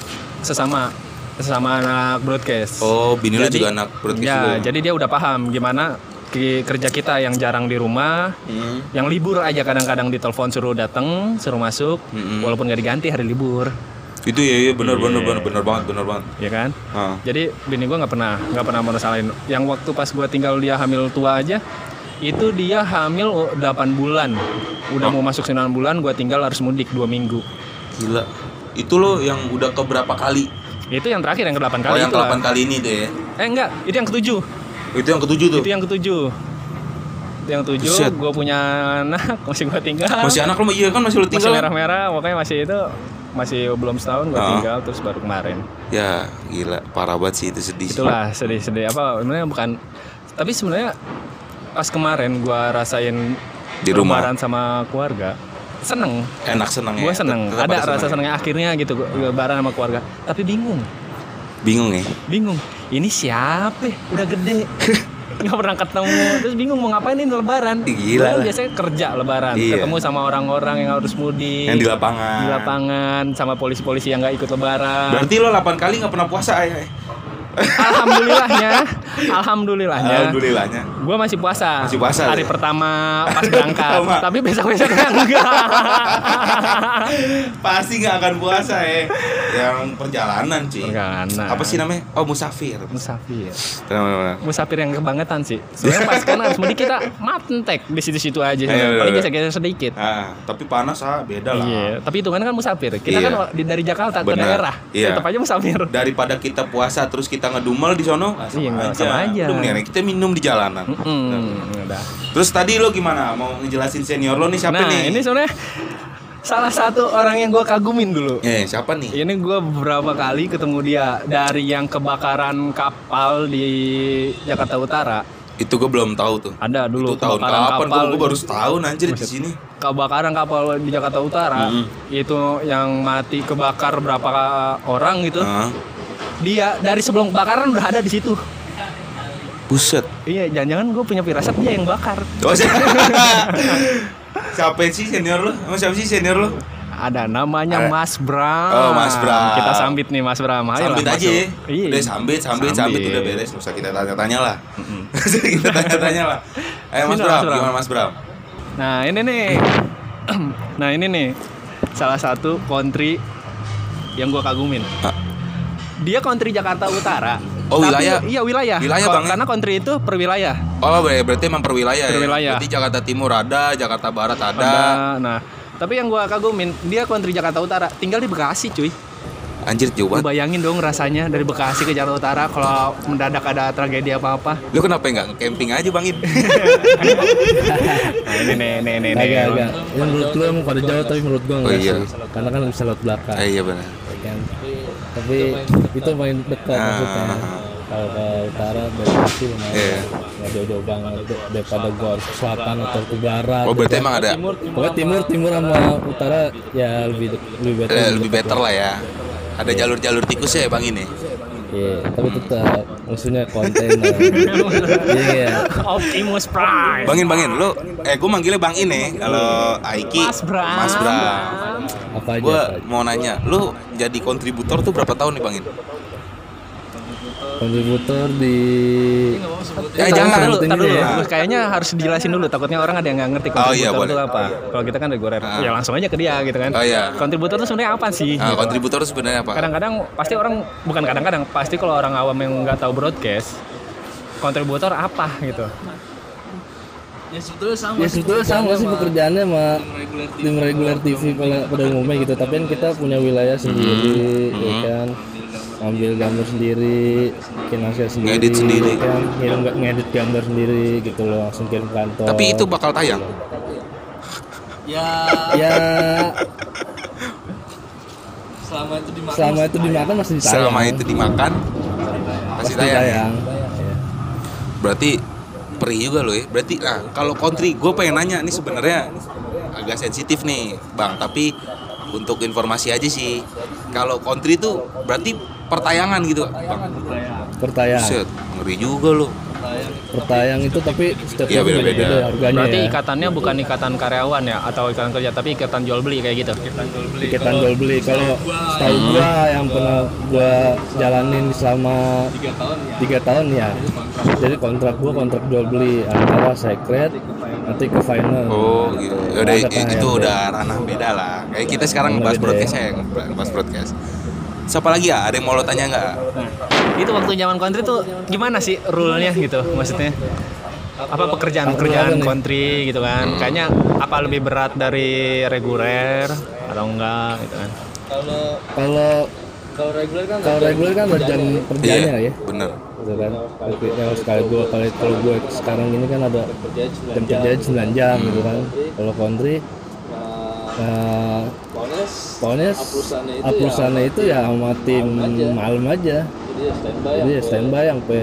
sesama sesama anak broadcast. Oh, bini lo juga anak broadcast Ya, juga. jadi dia udah paham gimana kerja kita yang jarang di rumah, Hmm. yang libur aja kadang-kadang ditelepon suruh datang, suruh masuk, Mm-mm. walaupun nggak diganti hari libur, Itu ya, iya benar benar Iya. benar benar banget, benar banget. ya kan? Ah. Jadi bini gua nggak pernah nggak pernah merasalahin. Yang waktu pas gua tinggal dia hamil tua aja, itu dia hamil 8 bulan, udah mau masuk 9 bulan, gua tinggal harus mudik dua minggu. Gila. Itu lo yang udah ke berapa kali? Itu yang terakhir yang ke-8 oh, kali yang itu lah. ke-8 kali ini ya. Eh enggak, itu yang ketujuh. Itu yang ketujuh tuh. Itu yang ketujuh. Yang Buset. gue punya anak, masih gue tinggal. Masih anak lo iya kan masih lo Masih tinggal. merah-merah, makanya masih itu masih belum setahun gue Ah. tinggal terus baru kemarin. Ya, gila, parah banget sih itu sedih. Itulah sedih-sedih apa sebenarnya bukan tapi sebenarnya pas kemarin gue rasain Di rumah. sama keluarga seneng Enak seneng ya. gue seneng Tetap ada rasa seneng ya? senengnya akhirnya gitu gua lebaran sama keluarga tapi bingung Bingung ya. bingung ini siapa ya? udah gede nggak pernah ketemu terus bingung mau ngapain ini lebaran gila Gua lah. biasanya kerja lebaran Iya. ketemu sama orang-orang yang harus mudik Yang di lapangan. di lapangan sama polisi-polisi yang nggak ikut lebaran Berarti lo 8 kali nggak pernah puasa ya? alhamdulillahnya alhamdulillahnya Alhamdulillahnya. gue masih puasa Masih puasa, hari ya? pertama pas berangkat Pertama. tapi besok besoknya enggak Pasti nggak akan puasa ya. Yang perjalanan sih. Perjalanan. Apa sih namanya? Oh musafir. musafir Benar-benar. musafir yang kebangetan sih sebenarnya pas kan harus mudik kita matentek di situ-situ aja Iya, bener, paling bener. geser-geser sedikit Ah, tapi panas ah beda lah. Iya, tapi itu kan kan musafir. Kita Iya. kan dari Jakarta ke Benar. daerah, Iya. tetap aja musafir. Daripada kita puasa terus kita ngedumel di sono, ah, sama, Iya, aja. sama aja. Udah mendingan kita minum di jalanan. Hmm, udah. Terus tadi lo gimana? Mau ngejelasin senior lo nih siapa Nah, nih? ini sebenarnya salah satu orang yang gue kagumin dulu. Eh, siapa nih? Ini gue beberapa kali ketemu dia dari yang kebakaran kapal di Jakarta Utara. Itu gue belum tahu tuh. Ada dulu itu tahun kebakaran kapan? kapal. Gue baru setahun anjir di sini. Kebakaran kapal di Jakarta Utara Mm-mm. itu yang mati kebakar berapa orang gitu. Ah, Dia dari sebelum kebakaran udah ada di situ. Buset. Iya, jangan-jangan gue punya firasat dia yang bakar. Oh, siapa? sih senior lo? Emang siapa sih senior lo? Ada namanya Ada. Mas Bram. Oh, Mas Bram. Kita sambit nih Mas Bram. Ayo sambit lah, aja ya. Iya. Udah sambit, sambit, sambit, udah beres. Nggak usah kita tanya-tanya lah. Kita tanya-tanya lah. Ayo Mas Bram, Mas Bram. gimana Mas Bram? Nah, ini nih. nah, ini nih salah satu country yang gua kagumin. Ah. Dia country Jakarta Utara. Oh, Tapi- wilayah? Iya, wilayah. Wilayah, Ko- Bang, ya? Karena country itu per wilayah. Oh, ber- berarti emang per wilayah Per ya? wilayah. Berarti Jakarta Timur ada, Jakarta Barat ada. Ada. Nah, tapi yang gua kagumin, dia country Jakarta Utara, tinggal di Bekasi, cuy. Anjir jauh banget. bayangin dong rasanya dari Bekasi ke Jakarta Utara kalau mendadak ada tragedi apa-apa. Lu kenapa nggak camping aja bangin? Nah, ini nih, nih, nih, nih. agak agak yang menurut lu emang pada jauh tapi menurut gua Oh, enggak iya. sih karena kan bisa lewat belakang eh, iya benar. ya kan tapi itu paling dekat Ah. maksudnya kalau ke utara dari Bekasi lumayan Iya. nggak jauh-jauh banget dar- daripada gua harus ke selatan atau ke barat Oh, berarti emang ada pokoknya timur timur sama utara ya lebih lebih better eh, lebih better lah ya. Ada jalur-jalur tikus ya bang ini. iya tapi tetap maksudnya konten iya Optimus Prime. Bangin bangin, lu eh gue manggilnya bang ini kalau Aiki Mas Bram. Mas Bram. Apa aja Gue apa aja. mau nanya, lu jadi kontributor tuh berapa tahun nih bangin? kontributor di Eh, Tar jangan. dulu, tar dulu. Ya. Lu Kayaknya harus dijelasin dulu. Takutnya orang ada yang nggak ngerti Oh, iya, kontributor itu boleh. apa. Kalau kita kan reguler, Ah. ya langsung aja ke dia gitu kan. Oh, iya. Kontributor itu sebenarnya apa sih? Ah, Gitu. kontributor tuh sebenarnya apa? Kadang-kadang pasti orang bukan kadang-kadang pasti kalau orang awam yang nggak tahu broadcast, kontributor apa gitu. Ya sebetulnya sama sih pekerjaannya sama tim reguler TV pada, pada umumnya gitu. Tapi kan kita punya wilayah sendiri, ya kan. Ambil gambar sendiri, bikin hasil sendiri, Ngedit sendiri. ya kan. Ngirim ngedit gambar sendiri gitu loh, langsung kirim ke kantor. Tapi itu bakal tayang. ya selama itu dimakan masih ditayang. Selama itu dimakan pasti tayang. ya? tayang. Ya. Berarti perih juga lo ya. Berarti nah kalau country gue pengen nanya nih sebenarnya agak sensitif nih bang. Tapi untuk informasi aja sih. Kalau country itu berarti pertayangan gitu bang. Pertayang. Buset, ngeri juga lo. Pertayang itu tapi setiap Iya, itu beda-beda. beda-beda harganya Berarti ya. ikatannya bukan ikatan karyawan ya atau ikatan kerja, tapi ikatan jual beli kayak gitu. Ikatan jual beli kalau setahu gua yang pernah gua jalanin selama tiga tahun ya jadi kontrak gua kontrak jual beli antara secret nanti ke final Oh gitu. Udah Ada kan itu udah ranah beda lah. Kayak kita sekarang ngebahas beda broadcast ya, ngebahas broadcast. Siapa lagi ya? Ada yang mau lo tanya nggak? Nah, itu waktu zaman country tuh gimana sih rule-nya gitu maksudnya? Apa pekerjaan-pekerjaan Apa nih? country gitu kan? Hmm. Kayaknya apa lebih berat dari reguler atau enggak gitu kan? kalau kalau reguler kan ada jam kerjanya Iya, ya bener. gitu kan kalau sekali gua kalau kalau gua sekarang ini kan ada jam kerja 9 jam gitu kan kalau country nah, pokoknya aplusannya itu ya sama tim malam aja jadi ya standby sampai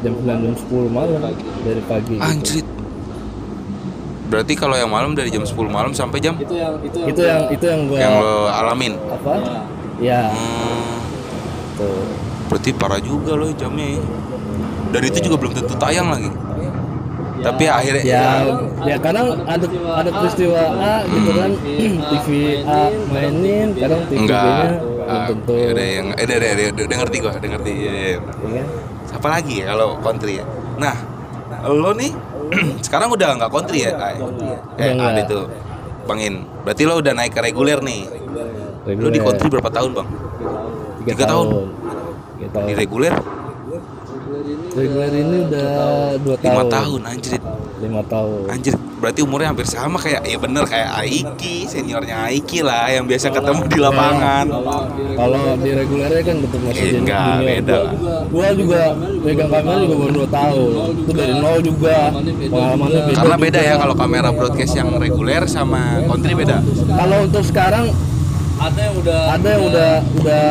jam 9 jam 10 malam dari pagi gitu. Anjrit. Berarti kalau yang malam dari jam 10 malam sampai jam itu yang itu yang gue yang lo alamin. apa ya Hmm, tuh berarti parah juga lo jamnya. ya. Dan itu juga belum tentu tayang lagi. Tapi akhirnya ya ya kadang ada ada peristiwa A gitu kan TV A mainin kadang TV B nya belum Ah, tentu udah yang eh udah, udah, udah, ngerti gua, udah ngerti. Iya, iya. ya kan? Siapa lagi ya kalau country ya? Nah, lo nih sekarang udah nggak country ya? Ay? Eh, Udah ada itu. Bangin. Berarti lo udah naik ke reguler nih. Lo di Reguler. country berapa tahun, Bang? tiga, tiga tahun. Tiga tahun Di reguler reguler ini udah dua tahun 5 tahun anjrit. lima tahun Anjir, berarti umurnya hampir sama kayak ya bener kayak Aiki, seniornya Aiki lah yang biasa ketemu di lapangan. kalau di regulernya kan tetap masih Eh, jadi enggak, beda Gua- lah. gua juga pegang kamera juga baru dua tahun itu dari nol juga pengalamannya beda Karena beda juga. ya kalau kamera broadcast yang reguler sama country beda. kalau untuk sekarang ada yang udah ada yang udah udah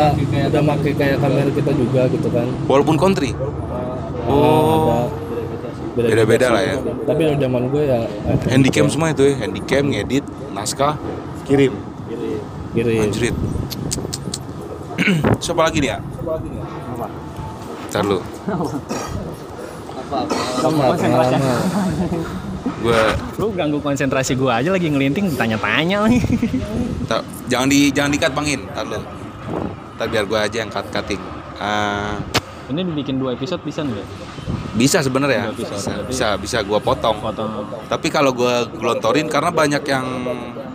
udah pakai kayak kamera kita juga gitu kan Walaupun country. Oh. Ada Beda-beda lah ya. tapi kalau zaman gue ya Handycam semua itu ya, handycam, ngedit, naskah, kirim. kirim Anjrit. Siapa lagi nih ya? Ntar lu. sama pengalaman Gue Lu ganggu konsentrasi gua aja lagi ngelinting tanya-tanya lagi. ta- jangan di jangan dikat bangin. Ntar lu. Ntar biar gue aja yang cut cutting. Ah, Ini dibikin dua episode bisa nggak? bisa sebenarnya. Bisa, Bisa, berarti- bisa, bisa gue potong. Potong. Tapi kalau gue gelontorin karena banyak yang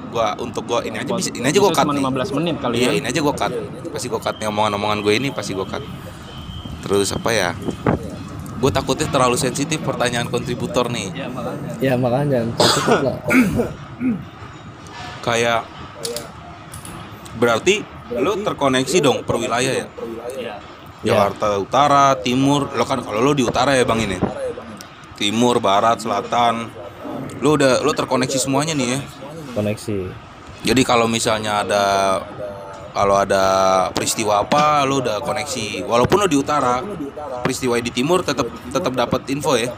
gua untuk gua ini aja bisa ini aja gue cut cuma nih. 15 menit kali Iya ya. ini aja gue cut. Pasti gue cut omongan-omongan gue ini pasti gue cut. Terus apa ya? Gue takutnya terlalu sensitif pertanyaan kontributor nih. ya makanya cukup lah Kayak berarti lo terkoneksi dong per wilayah ya? Iya. Jakarta Utara, Timur. Lo kan kalau lo di utara ya bang ini. Timur, Barat, Selatan. Lo udah lo terkoneksi semuanya nih ya. koneksi Jadi kalau misalnya ada kalau ada peristiwa apa lo udah koneksi. Walaupun lo di utara, peristiwa di timur tetap tetap dapat info ya.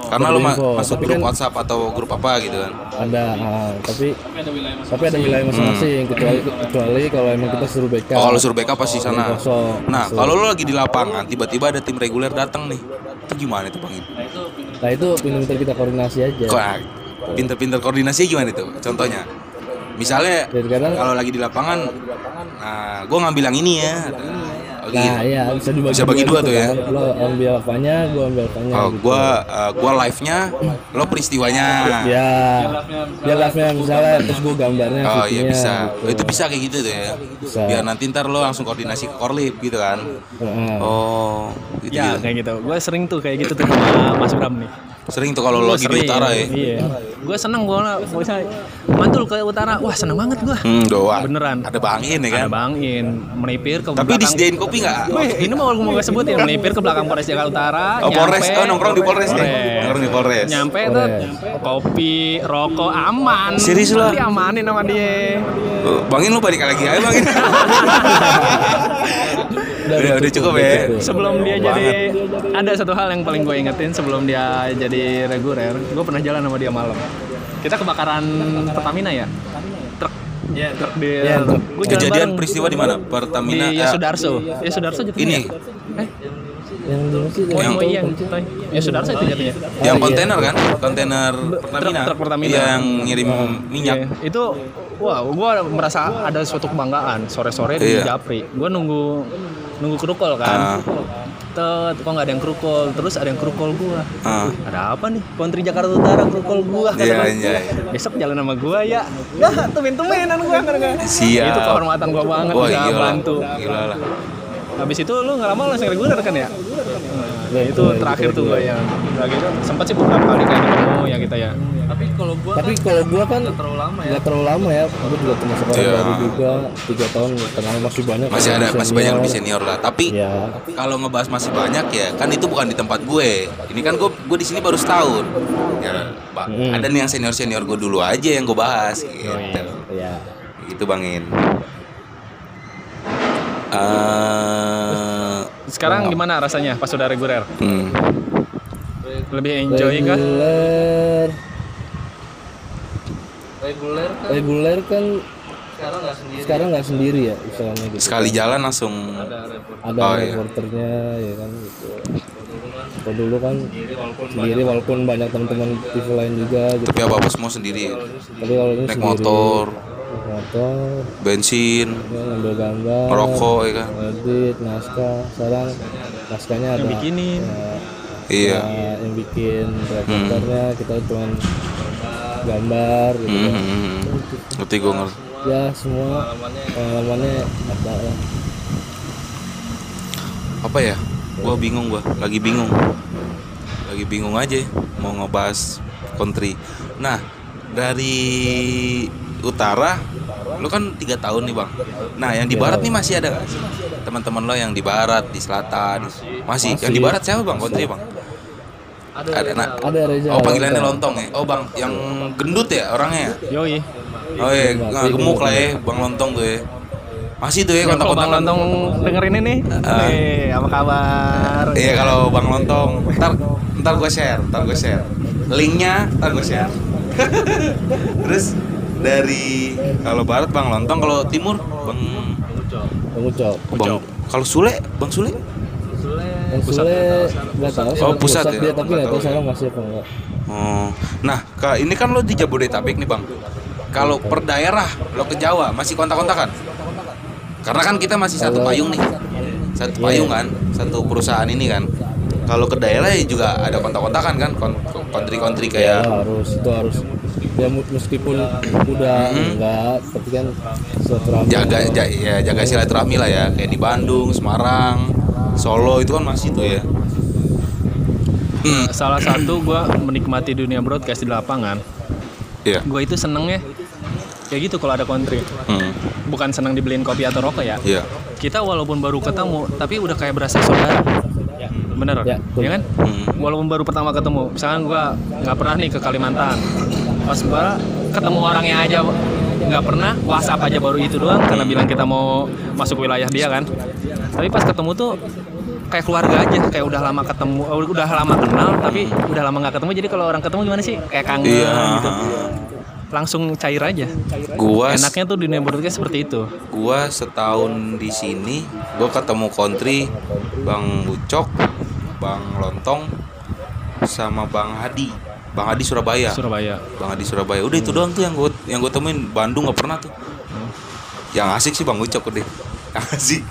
Karena lo ma- masuk Tapi grup kan- WhatsApp atau grup apa gitu kan. ada tapi tapi ada wilayah masing-masing kecuali kecuali kalau emang kita suruh backup Oh, kalau suruh backup pasti sana. kosong Nah, kalau lo lagi di lapangan, tiba-tiba ada tim reguler datang nih. Itu gimana itu Bang? nah itu pintar-pintar kita koordinasi aja Kok ah, pinter-pinter koordinasi gimana itu? Contohnya. Misalnya kalau lagi di lapangan, nah, gue ngambil yang ini ya. Oh, gitu. nah iya bisa dibagi Bisa bagi dua tuh ya. kan. lo ambil apanya gua ambil apanya Oh, gitu. gua uh, gua live-nya, lo peristiwanya. ya dia live-nya misalnya terus gua gambarnya Oh iya bisa. gitu. Itu bisa kayak gitu tuh ya. Bisa. Biar nanti ntar lo langsung koordinasi ke Korlip gitu kan. Heeh. Oh, gitu. Ya kayak gitu. Gue sering tuh kayak gitu tuh sama Mas Bram nih. Sering tuh kalau lagi di utara ya. Iya. Gue seneng gue bisa mantul ke utara. Wah seneng banget gue. Hmm, doang. Beneran. Ada bangin ya kan. Ada bangin melipir ke Tapi belakang. disediain kopi nggak? Ini mau mau gue sebutin melipir ke belakang Polres Jakarta Utara. Oh, Polres. nyampe- Oh, nongkrong di Polres ya? Polres. Nongkrong di Polres. Nyampe tuh kopi, rokok aman. Serius lo? Diamanin sama dia. Bangin lo balik lagi aja bangin. udah, udah cukup ya. Sebelum dia Banget. jadi ada satu hal yang paling gue ingetin sebelum dia jadi reguler, gue pernah jalan sama dia malam. Kita kebakaran Pertamina ya. Truk. truk di Iya, truk. Gua Kejadian bareng peristiwa di mana? di Pertamina. eh, Yosudarso. Yosudarso jatuhnya. Ini. ya? Eh, yang di oh, Yang- Toy. Yosudarso itu jatuhnya. yang iya. kontainer kan? Kontainer Pertamina. truk Pertamina. Iya, yang ngirim minyak. Iya, itu wah gua merasa ada suatu kebanggaan sore-sore di Iya. Japri. Gua nunggu nunggu kerukol kan. Ah. Tet, kok nggak ada yang kerukol, terus ada yang kerukol gua. Ah. Ada apa nih? Kontri Jakarta Utara kerukol gua kata Iya, gua. iya, iya. Besok jalan sama gua ya. Nah, tumen-tumenan gua gua. Siap. Itu kehormatan gua banget Wah, bisa gila. bantu. Gila lah. Habis itu lu nggak lama langsung reguler kan ya? Ya, itu itu terakhir tuh reguler. gua yang udah gitu sempat sih beberapa kali kayak ketemu ya kita ya. tapi kalau gua kan terlalu lama nggak terlalu lama ya gua juga termasuk orang Iya. baru juga tiga tahun kenal masih banyak Masih ada masih banyak lebih senior. lah. Tapi ya kalau ngebahas masih banyak ya kan itu bukan di tempat gue. Ini kan gue gue di sini baru setahun. Ya, Pak, Hmm. ada nih yang senior senior gue dulu aja yang gue bahas gitu. ya Gitu bangin. Eh, Sekarang gimana rasanya pas sudah reguler? hmm. Lebih enjoy kah? reguler. Reguler kan? Sekarang nggak sendiri. ya istilahnya gitu. Sekali jalan langsung ada Oh, iya. reporternya ya kan gitu. Kalau dulu kan sendiri walaupun banyak teman-teman TV lain juga gitu. Tapi apa apa semua sendiri ya. tapi kalau ini Naik sendiri. motor, motor bensin, ngambil gambar merokok ya kan. edit naskah sekarang naskahnya ada Yang bikinin. ya, Iya. ya, yang bikin reporternya kita cuma gambar gitu Hmm, kan. hmm, hmm. Ngerti gue ngerti. ya semua pengalamannya ada ya Apa ya? Gua bingung gua, lagi bingung. Lagi bingung aja mau ngebahas country. Nah, dari utara lu kan tiga tahun nih bang. Nah yang di barat nih masih ada? Teman-teman lo yang di barat, di selatan, masih. Yang di barat siapa bang? Country bang? Ada. Nah, ada Reza oh panggilannya Lontong. lontong ya. Oh bang, yang gendut ya orangnya. ya? Yoi. Oh iya, nggak gemuk lah ya, bang lontong tuh ya. Masih tuh ya Ya, kalau Bang. Lontong dengerin ini, eh apa kabar? Iya kalau Bang Lontong, ntar ntar gue share, ntar gue share. Linknya ntar gue share. Terus dari kalau barat Bang Lontong, kalau timur Bang Bang Ucok Bang kalau Sule, Bang Sule. Bang Sule nggak tahu Oh, sekarang pusat ya? dia tapi Nggak tahu sekarang masih apa enggak Oh. Nah, Kak, ini kan lo di Jabodetabek nih, Bang. Kalau per daerah lo ke Jawa masih kontak-kontakan? Karena kan kita masih satu payung nih. Satu payung kan, satu perusahaan ini kan. Kalau ke daerah ya juga ada kontak-kontakan kan, Kon- kontri-kontri ya kayak harus itu harus ya meskipun udah enggak tapi kan silaturahmi jaga ja- ya jaga silaturahmi lah ya kayak di Bandung, Semarang, Solo itu kan masih tuh ya. Hmm, Salah satu gue menikmati dunia broadcast di lapangan. iya. Gue itu senengnya kayak gitu kalau ada country. Hmm, Bukan seneng dibeliin kopi atau rokok ya. iya. Kita walaupun baru ketemu, tapi udah kayak berasa saudara. Bener, Ya, betul. ya kan? Hmm. Walaupun baru pertama ketemu, misalkan gue nggak pernah nih ke Kalimantan, pas gue ketemu orangnya aja nggak pernah, WhatsApp aja baru itu doang karena bilang kita mau masuk wilayah dia kan. Tapi pas ketemu tuh kayak keluarga aja, kayak udah lama ketemu, eh, udah lama kenal, tapi udah lama nggak ketemu. Jadi kalau orang ketemu gimana sih? Kayak kangen Iya. gitu. Langsung cair aja. Gua Enaknya tuh dunia broadcast seperti itu. gua setahun di sini gua ketemu country bang Ucok bang Lontong sama bang Hadi bang Hadi Surabaya. Surabaya. bang Hadi Surabaya. Udah itu doang tuh yang gua yang gua temuin. Bandung nggak pernah tuh. Yang asik sih bang Ucok deh yang asik.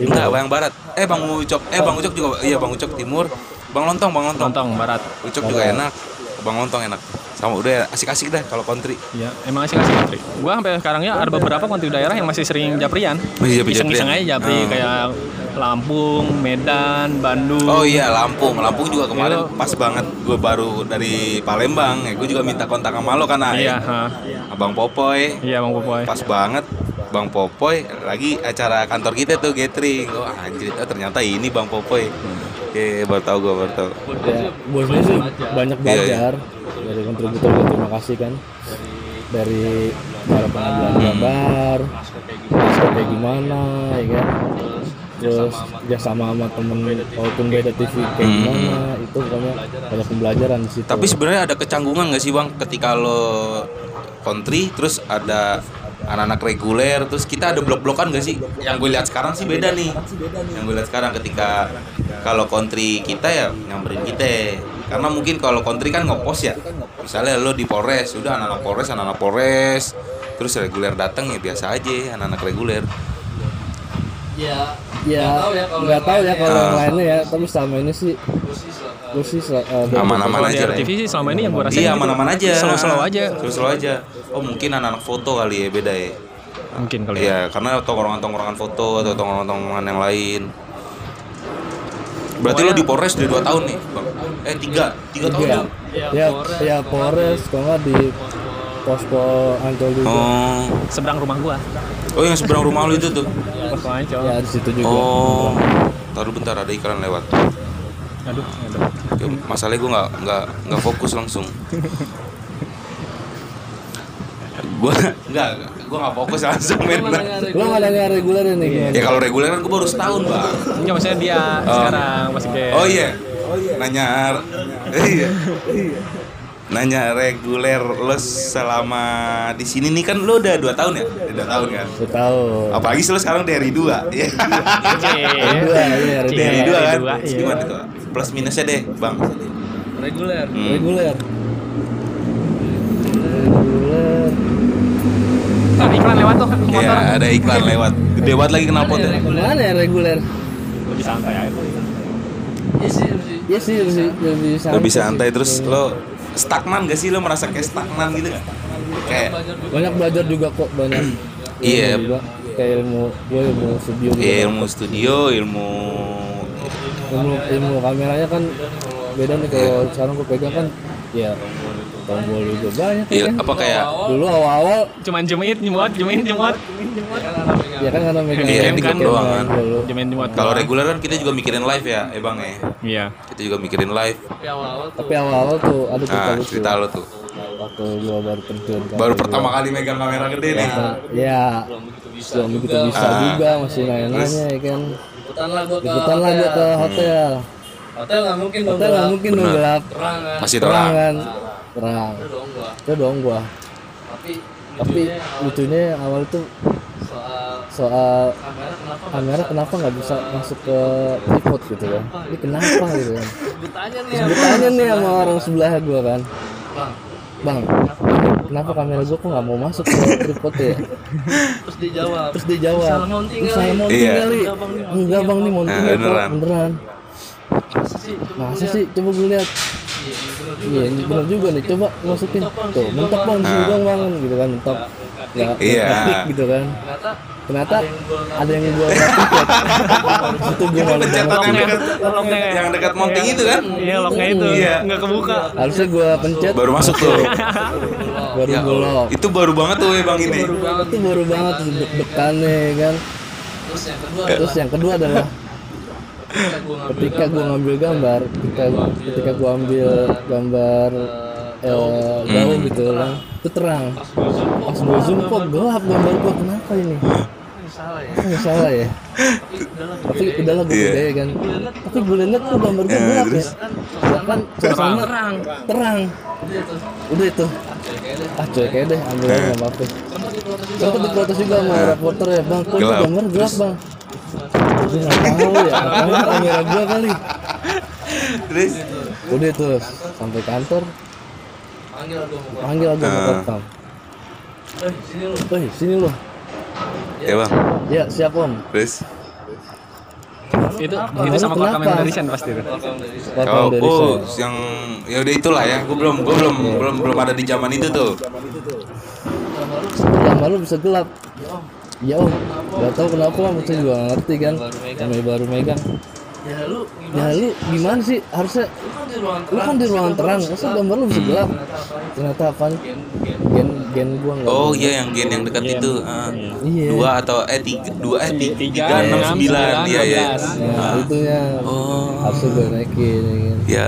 Enggak yang barat. Eh bang Ucok. Eh bang Ucok juga iya bang Ucok timur. Bang Lontong bang Lontong. Lontong Barat. Ucok juga enak. Bang Lontong enak sama udah asik-asik dah kalau country Iya, emang asik asik country. Gua sampai sekarang ya ada beberapa country daerah yang masih sering japrian. Masih japri-japrian? Iseng-iseng aja japri Oh. kayak Lampung, Medan, Bandung. Oh iya Lampung, Lampung juga kemarin Iya. pas banget gue baru dari Palembang ya gue juga minta kontak sama lo kan Iya, ya. Abang Popoy Iya, Bang Popoy. pas banget Bang Popoy lagi acara kantor kita tuh gathering oh anjir oh, ternyata ini Bang Popoy Oke baru tahu gue baru tahu ya bosnya sih banyak Iya, iya. Dari kontributor juga terima kasih kan. Dari cara pengambilan gambar naskah kayak gimana ya kan. Terus kerja sama sama temen walaupun beda TV kayak Hmm. gimana itu pokoknya banyak pembelajaran di situ. Tapi sebenarnya ada kecanggungan gak sih Bang? Ketika lo country terus ada anak-anak reguler terus kita ada blok-blokan gak sih? Yang gue lihat sekarang sih beda nih. Yang gue lihat sekarang ketika kalau country kita ya nyamperin kita karena mungkin kalau country kan ngepost ya misalnya lo di Polres udah anak-anak Polres anak-anak Polres terus reguler datang ya biasa aja anak-anak reguler ya nggak tahu ya kalau yang Ah. lainnya ya tapi selama ini sih gue sih eh, Aman-aman aja lah ya. RTV sih selama ini yang gua rasain iya gitu. aman-aman aja Slow-slow aja. slow-slow aja oh mungkin anak-anak foto kali ya beda ya Mungkin kali ya. Iya, karena tongkrongan-tongkrongan foto atau tongkrongan-tongkrongan yang lain. Berarti lo di Polres udah 2 tahun nih, Bang? Eh, 3, 3 tahun ya, ya? ya, ya Polres kalau nggak di posko Ancol juga Oh. Seberang rumah gua. Oh, yang seberang rumah lo itu tuh. Posko Ancol. ya di situ juga Oh. Taruh bentar ada iklan lewat. Aduh, aduh. Ya, masalahnya gue nggak nggak nggak fokus langsung. gue nggak gue nggak fokus langsung men. lo nggak nanya reguler ini gimana Ya kalau reguler kan gue baru setahun bang. Enggak maksudnya dia sekarang masih kayak Oh iya. Nanya. Iya. nanya reguler lo selama di sini nih kan lo udah dua tahun ya udah dua tahun kan Lu tahu. apalagi sih lo sekarang dari dua ya Dua, iya, dari Iya, dua kan dua, iya. gimana tuh plus minusnya deh bang Reguler. Hmm. Reguler. Reguler. Ntar iklan lewat tuh motor. ya ada iklan lewat gede banget lagi kenapa tuh Mana ya reguler? Lebih santai aja. Iya sih lebih lebih santai. lebih santai terus lo stagnan gak sih lo merasa kayak stagnan gitu gak kayak banyak belajar juga kok banyak. Iya. Juga. Kayak ilmu gue ilmu studio juga. ya, ilmu studio ilmu ilmu ilmu kameranya kan beda nih kalau sekarang gue pegang kan ya tombol juga banyak ya il- kan. apa kayak Dulu awal-awal Cuman jemit, jemut, jemit, jemut. ya kan karena megang Iya, yang editing dikit doang kan kan. Jemit, jemut. kalau reguler kan kita juga mikirin live ya eh bang ya Iya. kita juga mikirin live Tapi awal-awal tuh ada cerita nah cerita lo tuh Waktu gua baru terjun kan. baru pertama kali megang kamera gede nih Ya, belum begitu bisa Ah. juga masih nanya-nanya ya kan. Ikutan lah gua ke hotel. Hotel nggak mungkin dong. Hotel nggak mungkin dong Bener. gelap. masih Terang terang kan. Terang. Itu dong gua. Tapi Tapi lucunya awal tuh soal soal kamera kenapa nggak bisa masuk ke tripod gitu? kan ini kenapa gitu kan gue tanya nih gue tanya nih sama orang sebelah gua kan. Bang. Bang kenapa kamera gua kok nggak mau masuk ke tripod ya? Terus dijawab. Terus dia jawab Salah mounting kali." salah mounting Iya. enggak bang nih. Mounting Nah, beneran. beneran. Masa sih? Masa sih? Coba gue lihat iya ini bener juga nih. Coba masukin. Tuh mentok bang sini Ah. dong bang gitu kan mentok. Nggak Iya. klik gitu kan. Ternyata ternyata ada yang gua tiket itu gua malu banget yang yang dekat mounting itu kan? Iya, locknya itu. Iya. Nggak kebuka. harusnya gua pencet. Baru masuk tuh. Baru Ya itu baru banget tuh ya bang ini. Itu baru banget tuh deg-degannya kan. Terus yang kedua terus yang kedua adalah ketika gue ngambil ketika gua ngambil gambar ketika ketika gua ambil gambar eh, jauh gitu kan itu terang. Pas gua zoom kok gelap gambar gua? Kenapa ini? Salah ya nggak salah ya? Tapi udahlah gue Iya. gede kan. Tapi gue lihat tuh gambar gue Ya, gelap ya terus? Ya. Kan suasana terang. Terang. Udah itu. Ah cuek aja deh ambil aja nggak apa-apa. Sempat diprotes juga sama reporter ya bang. Kok gambar gelap bang gue nggak tahu ya kamera gue kali. Terus? Udah tuh sampai kantor. Panggil gue mau panggil Ah. mau rekam eh sini lu. Eh sini lo ya bang. Ya siap om. Terus? Itu itu sama? Kamera Edition pasti itu. rekam oh, oh yang ya udah itulah ya. Gue belum gue belum belum belum ada di zaman itu tuh. Gambar lu bisa gelap ya om gak tau kenapa maksudnya juga gak ngerti kan? Namanya baru megang ya lu ya lu gimana sih? Harusnya kan di ruangan lu kan di ruangan terang. Masa gambar lu bisa gelap? ternyata apaan? Gen gen. Gua nggak oh iya yang gen yang dekat itu. Ah. Iya. dua atau eh tiga dua eh tiga, Tiga, enam sembilan. sembilan, iya ya nah itunya oh. Harusnya gue naikin ya kan. ya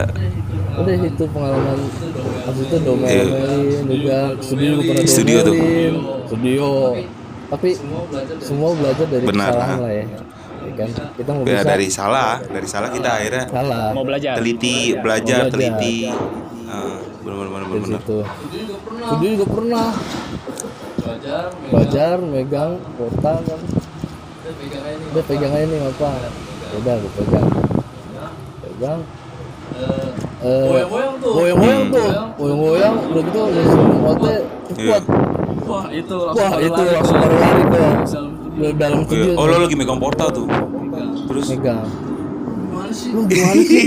udah itu pengalaman. Habis itu Iya. domel-domelin juga studio juga pernah Studio tuh. studio tapi semua belajar dari Benar, kesalahan ah. lah ya. Ya kan? Kita mau ya bisa dari salah. Dari salah kita akhirnya salah. Mau belajar. teliti belajar. Belajar. teliti. Ah, bener bener dari bener situ. Studio juga pernah. Belajar belajar megang kota kan. Udah pegang aja nih udah pegang aja nih apa udah gue pegang. Pegang. Eh, eh goyang-goyang tuh. goyang-goyang tuh. Goyang-goyang udah gitu langsung ote kuat wah itu wah itu langsung baru lari ke dalam Iya. studio oh lo lagi megang portal tuh? Terus? Megang. Gimana sih? Lu gimana sih?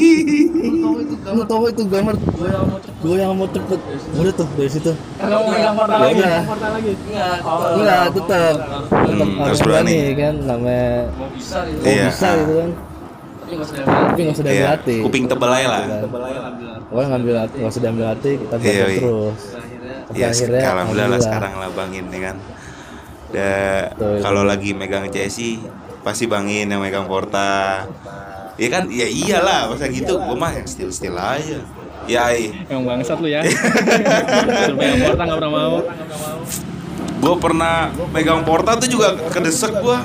Lu tahu itu gambar mau cepet. Gue yang mau cepet. Udah tuh dari situ. Kalau megang portal Ya lagi, udah. portal lagi. enggak enggak tetap harus berani. kan namanya mau bisa gitu. Mau Iya, bisa gitu kan. Tapi nggak usah diambil Iya, hati. Kuping tebel aja lah. Pokoknya ngambil hati, nggak usah diambil hati, kita belajar Iya, iya. terus. Ya akhirnya, alhamdulillah lah sekarang lah bangin ya kan? Da- kalau lagi megang CSI pasti bangin yang megang porta. Ya kan? Ya iyalah masa gitu. Gue mah yang still still aja. Ya Emang bangsat lu ya. Suruh pegang portal nggak pernah mau. gue pernah megang porta tuh juga kedesek gue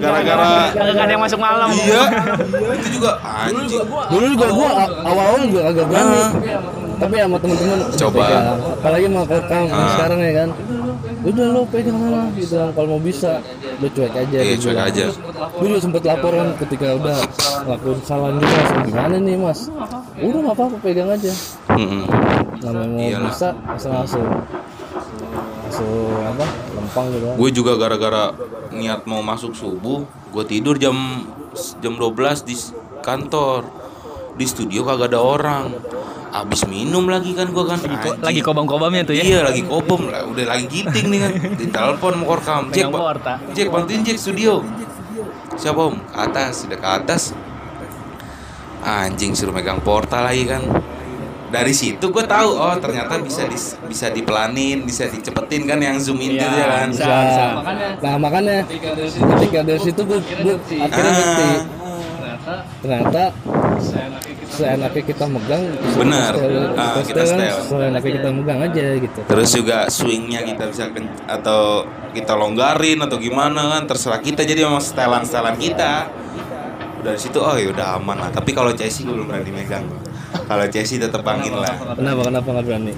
gara-gara Kagak ada yang masuk malam. iya. Itu juga anjing. Dulu juga gua a- awal-awal juga agak berani. Tapi sama teman-teman Coba. apalagi mau rekam Ah. sekarang ya kan udah lo pegang mana gitu kalau mau bisa lo cuek aja Iya, cuek bilang. aja. dulu sempet laporan ketika udah lakuin kesalahan gitu mas gimana nih mas udah nggak apa-apa pegang aja Mm-mm. namanya mau Iyalah. bisa langsung langsung langsung apa lempang gitu Gue juga gara-gara niat mau masuk subuh, gue tidur jam jam 12 di kantor. Di studio kagak ada orang. Abis minum lagi kan gue kan. Anjing. Lagi kobam-kobamnya tuh ya. Iya lagi kobom lah, udah lagi giting nih kan. Ditelepon mau rekam. Jack, ba- porta. Jack bantuin Jack studio. Siapa om? Ke atas, udah ke atas. Anjing suruh megang portal lagi kan. Dari situ gue tahu oh ternyata bisa dis- bisa dipelanin, bisa dicepetin kan yang zoom in Iya, gitu ya kan. bisa. Bisa. Makanya nah makanya ketika dari situ gue, gue akhirnya ngerti Ah, ternyata seenaknya kita megang Bener. setel, Ah, kita setel kan seenaknya kita megang aja gitu Terus juga swingnya kita bisa ken- atau kita longgarin atau gimana kan terserah kita jadi memang setelan setelan kita. Dari situ oh ya udah aman lah. Tapi kalau Chelsea gue belum berani megang. Kalau Chelsea tetap bangin lah. kenapa kenapa nggak berani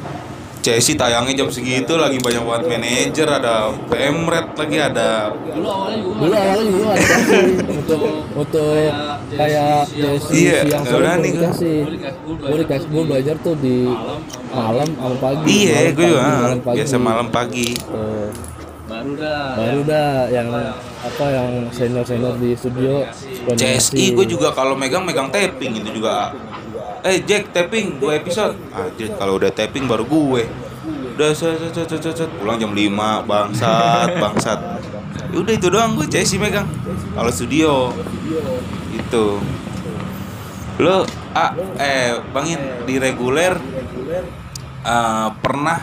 Chelsea tayangnya jam segitu lagi banyak banget manajer, ada pemret lagi ada dulu awalnya juga dulu awalnya juga ada untuk untuk kayak jersey Iya, siang sore gue dikasih gue dikasih gue belajar tuh di malam sama pagi Iya, gue juga pagi, malam pagi. biasa malam pagi. Tuh. baru dah baru dah yang apa yang senior senior di studio CSI gue juga kalau megang megang tapping itu juga. Eh Jack tapping dua episode. Anjir kalau udah tapping baru gue. Udah set, set, set, set, set. pulang jam 5 bangsat bangsat. Ya udah itu doang gue CSI megang. Kalau studio itu. Lo ah eh bangin di reguler eh, pernah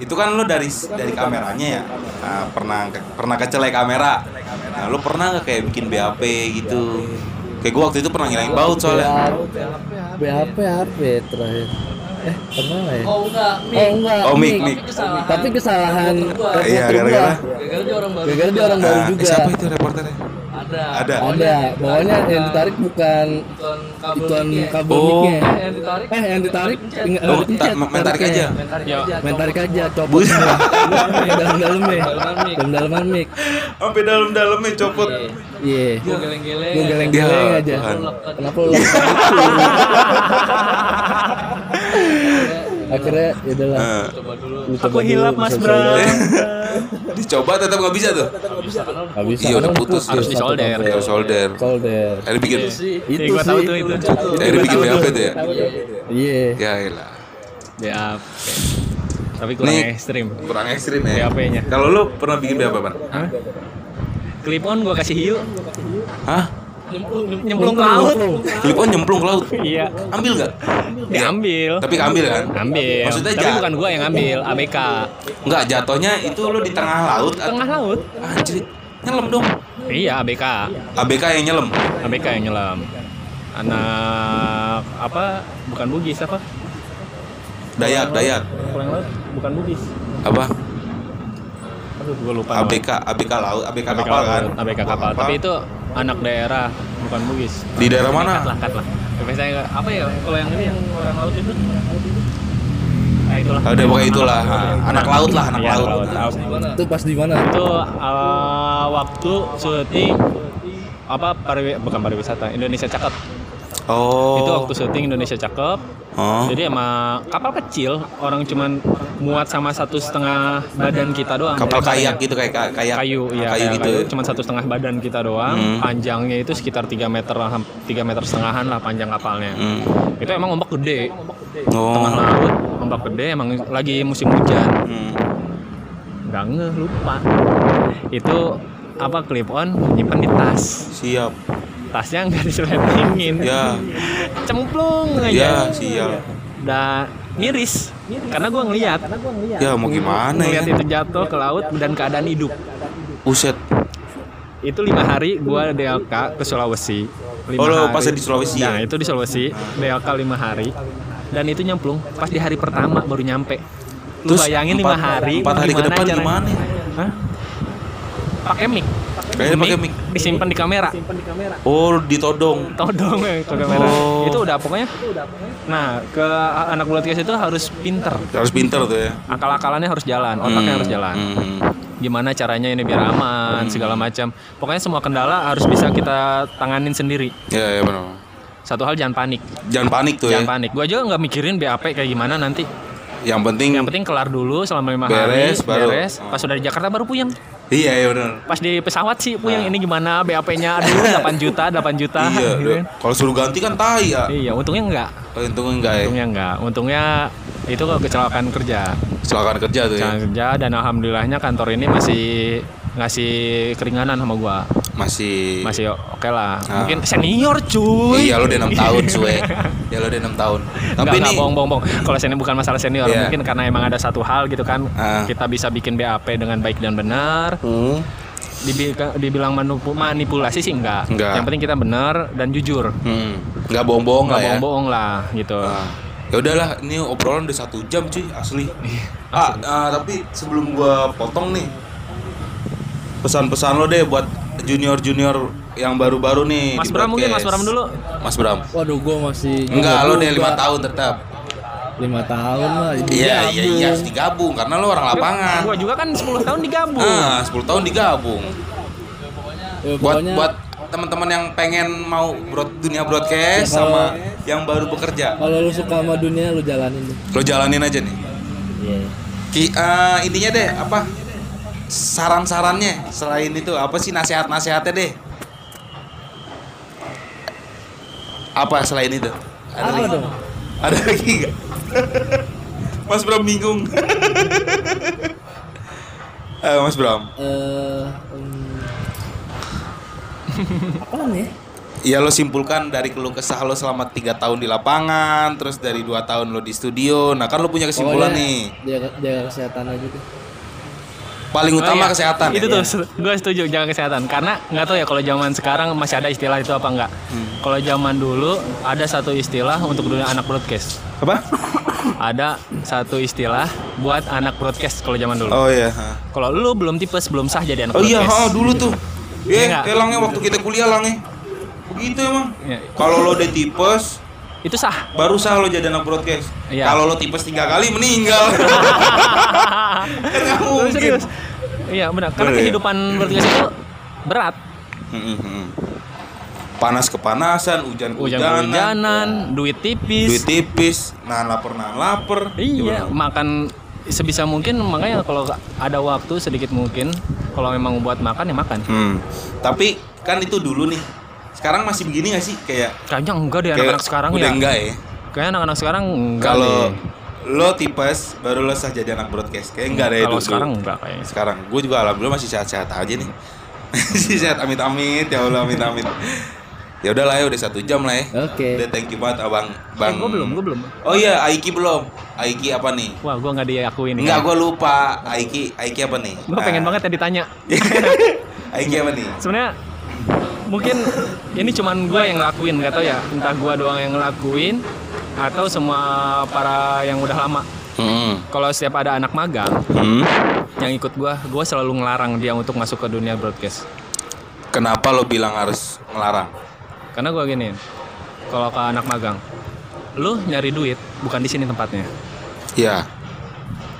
itu kan lo dari dari kameranya ya Nah, pernah pernah kecelek kamera nah lo pernah nggak kayak bikin BAP gitu kayak gue waktu itu pernah ngilangin baut soalnya. BHP HP terakhir. Eh pernah ya? Oh enggak oh enggak. Oh, mic, mic. mic. kesalahan tapi kesalahan Iya, gara-gara. gara-gara dia orang baru. Gara-gara dia orang baru Nah, juga. siapa itu reporternya ada. Ada. ada. Bawahnya yang ditarik bukan Ituan kabel ituan mic-nya. kabel Oh. Eh, yang ditarik? Eh yang ditarik tinggal Oh, dipencet, ta- main tarik aja. main tarik Ya. aja main tarik aja copot Bus. semua. Dalam dalamnya Dalaman mic. dalam dalaman mic. Sampai dalam-dalamnya copot. Iya. Gue geleng-geleng. Gue geleng-geleng Ya, aja. Kenapa lu akhirnya ya udahlah Nah, coba dulu lu Aku coba hilap, dulu, Mas Bram. bisa- dicoba tetap nggak bisa tuh nggak bisa Iya, udah putus. Harus disolder. kabel. Harus solder solder akhirnya bikin sih Iya, itu tahu sih tuh itu. akhirnya bikin Tahu BAP tuh. ya iya ya Ya. oke. Tapi kurang Nih. ekstrim. kurang ekstrim ya BAP-nya. kalau lu pernah bikin BAP apa Hah? Clip on gua kasih hiu, hah nyemplung ke laut. clip on nyemplung ke laut Iya. ambil nggak Diambil. tapi keambil kan Ambil. Maksudnya Tapi jat- bukan gua yang ambil, ABK. Nggak jatuhnya itu lu di tengah laut Tengah laut. anjir nyelam dong Iya, ABK. ABK yang nyelam ABK yang nyelam. Anak apa? Bukan Bugis apa? Dayak Dayak Pulang laut bukan Bugis. apa Aduh, gua lupa. ABK ABK laut ABK ABK kapal kan ABK kapal. Tapi itu anak daerah, bukan Bugis. di daerah mana Kat lah, kat lah. Biasanya apa ya? Kalau yang ini yang orang laut itu? Nah, itulah. Oh, udah pokoknya itulah anak laut lah anak Iya, laut laut. itu pas di mana Itu uh, waktu syuting apa pariwi bukan pariwisata Indonesia Cakep oh. Itu waktu syuting Indonesia Cakep. Oh. Jadi emang kapal kecil orang cuman muat sama satu setengah badan kita doang. Kapal Lebarnya. kayak gitu kayak ka- kayak kayu ya kayu kayak gitu. kayu, cuman satu setengah badan kita doang. Hmm. panjangnya itu sekitar 3 meter tiga meter setengahan lah panjang kapalnya. Hmm. itu emang ombak gede. Oh. Tengah laut ombak gede emang lagi musim hujan. Hmm. nggak ngeh lupa. Itu apa clip on nyimpan di tas. Siap tasnya nggak diseletingin ya. Cemplung ya aja siap. Udah miris. Karena gua ngeliat. Ya mau gimana ya? itu jatuh ke laut dan keadaan hidup. Uset itu lima hari gua DLK ke Sulawesi. Lima Oh, lo pas di Sulawesi nah ya? itu di Sulawesi. DLK lima hari. Dan itu nyemplung. Pas di hari pertama baru nyampe. Lu Terus bayangin lima hari empat hari ke depan caranya? gimana? Hah? pakai mic. Kayaknya pakai mic. disimpan di kamera. Oh, ditodong. Todong ya ke kamera. Oh. Itu udah pokoknya. Nah, ke anak broadcast itu harus pinter. Harus pinter tuh ya. Akal-akalannya harus jalan, otaknya Hmm, harus jalan. hmm. Gimana caranya ini biar aman, segala macam. Pokoknya semua kendala harus bisa kita tanganin sendiri. Ya, ya benar. Satu hal jangan panik, Jangan panik tuh jangan ya. panik. Gua aja nggak mikirin BAP kayak gimana nanti. Yang penting Yang penting kelar dulu selama lima Beres, hari, baru. beres. Pas udah di Jakarta baru puyeng. Iya, iya benar. Pas di pesawat sih puyeng Ah. ini gimana BAP-nya aduh 8 juta, 8 juta. Iya, gitu kan. kalau suruh ganti kan tai ya. Iya, untungnya enggak. Oh, Untungnya enggak ya. Untungnya enggak. Untungnya itu kecelakaan kerja. Kecelakaan kerja tuh ya. Kerja dan alhamdulillahnya kantor ini masih ngasih keringanan sama gua. Masih Masih oke lah. Ah. Mungkin senior cuy. Iya, lo udah 6 tahun, Suwe. Ya lo udah 6 tahun. Tapi ini bohong bohong bohong. Kalau senior bukan masalah senior, Iya. mungkin karena emang ada satu hal gitu kan. Ah. Kita bisa bikin BAP dengan baik dan benar. Hmm. Dibi- dibilang manipu- manipulasi sih enggak. Enggak. Yang penting kita benar dan jujur. Hmm. Nggak bohong-bohong lah Enggak ya. bohong-bohong lah gitu. Ah. Ya udahlah, ini obrolan udah satu jam cuy, asli. Iya, Ah, ah, tapi sebelum gua potong nih, pesan-pesan lo deh buat junior-junior yang baru-baru nih. Mas di Bram mungkin Mas. Bram dulu. Mas Bram. Waduh, gue masih Enggak, lo deh juga. lima tahun tetap. lima tahun lah. Iya, iya, iya, harus digabung karena lo orang lapangan. Gua juga kan 10 tahun digabung. Ah, 10 tahun digabung. Ya, Buat pokoknya buat teman-teman yang pengen mau broad, dunia broadcast Ya, kalau- sama yang baru bekerja. kalau lu suka sama dunia lu jalanin deh. Lo jalanin aja nih. Iya. Ki, eh, intinya deh apa saran-sarannya selain itu apa sih nasihat-nasihatnya deh? Apa selain itu? Ada Apa lagi? dong? ada lagi nggak? Mas Bram bingung. Eh, Mas Bram. Eh, em, apa nih? ya lo simpulkan dari keluh kesah lo selama tiga tahun di lapangan terus dari dua tahun lo di studio. Nah kan lo punya kesimpulan Pokoknya nih. Jaga, jaga kesehatan aja deh. Paling Oh, utama iya. kesehatan Itu ya? tuh, gue setuju jaga kesehatan. Karena nggak tahu ya kalau zaman sekarang masih ada istilah itu apa enggak. Hmm. Kalau zaman dulu ada satu istilah untuk dunia anak broadcast. apa Ada satu istilah buat anak broadcast kalau zaman dulu. oh iya Kalau lu belum tipes, belum sah jadi anak Oh iya, broadcast. ha, dulu tuh. Iya nggak? elangnya waktu kita kuliah langnya. Begitu emang. Iya. Kalau lo udah tipes, Itu sah. baru sah lo jadi anak broadcast. Iya. Kalau lo tipes tiga kali meninggal. Kan mungkin. serius. Iya benar. Karena ya? kehidupan broadcast itu berat. Panas kepanasan, hujan Hujan hujanan, hujanan, duit tipis. duit tipis, nahan lapar nahan lapar. Iya, Gimana? makan sebisa mungkin makanya kalau ada waktu sedikit mungkin kalau memang buat makan ya makan. Hmm. Tapi kan itu dulu nih. Sekarang masih begini gak sih kayak Kayaknya enggak deh kayak anak-anak sekarang udah ya. enggak ya? Kayaknya anak-anak sekarang enggak Kalau lo tipes baru lo sah jadi anak broadcast. Kayak enggak deh Kalau dulu. sekarang enggak kayaknya. sekarang gue juga alhamdulillah masih sehat-sehat aja nih masih sehat amit-amit ya Allah amit-amit ya udahlah ya udah satu jam lah ya Oke. udah thank you banget abang bang gue belum, gue belum. oh iya Aiki belum Aiki apa nih Wah, gue nggak diakuin. Enggak, gue lupa Aiki Aiki apa nih Gue pengen banget ya ditanya. Aiki apa nih Sebenarnya mungkin ini cuman gue yang ngelakuin, nggak tahu ya. Entah gue doang yang ngelakuin atau semua para yang udah lama. hmm. Kalau setiap ada anak magang Hmm. yang ikut gue, gue selalu ngelarang dia untuk masuk ke dunia broadcast. kenapa lo bilang harus ngelarang Karena gue gini, kalau ke anak magang, lu nyari duit bukan di sini tempatnya. iya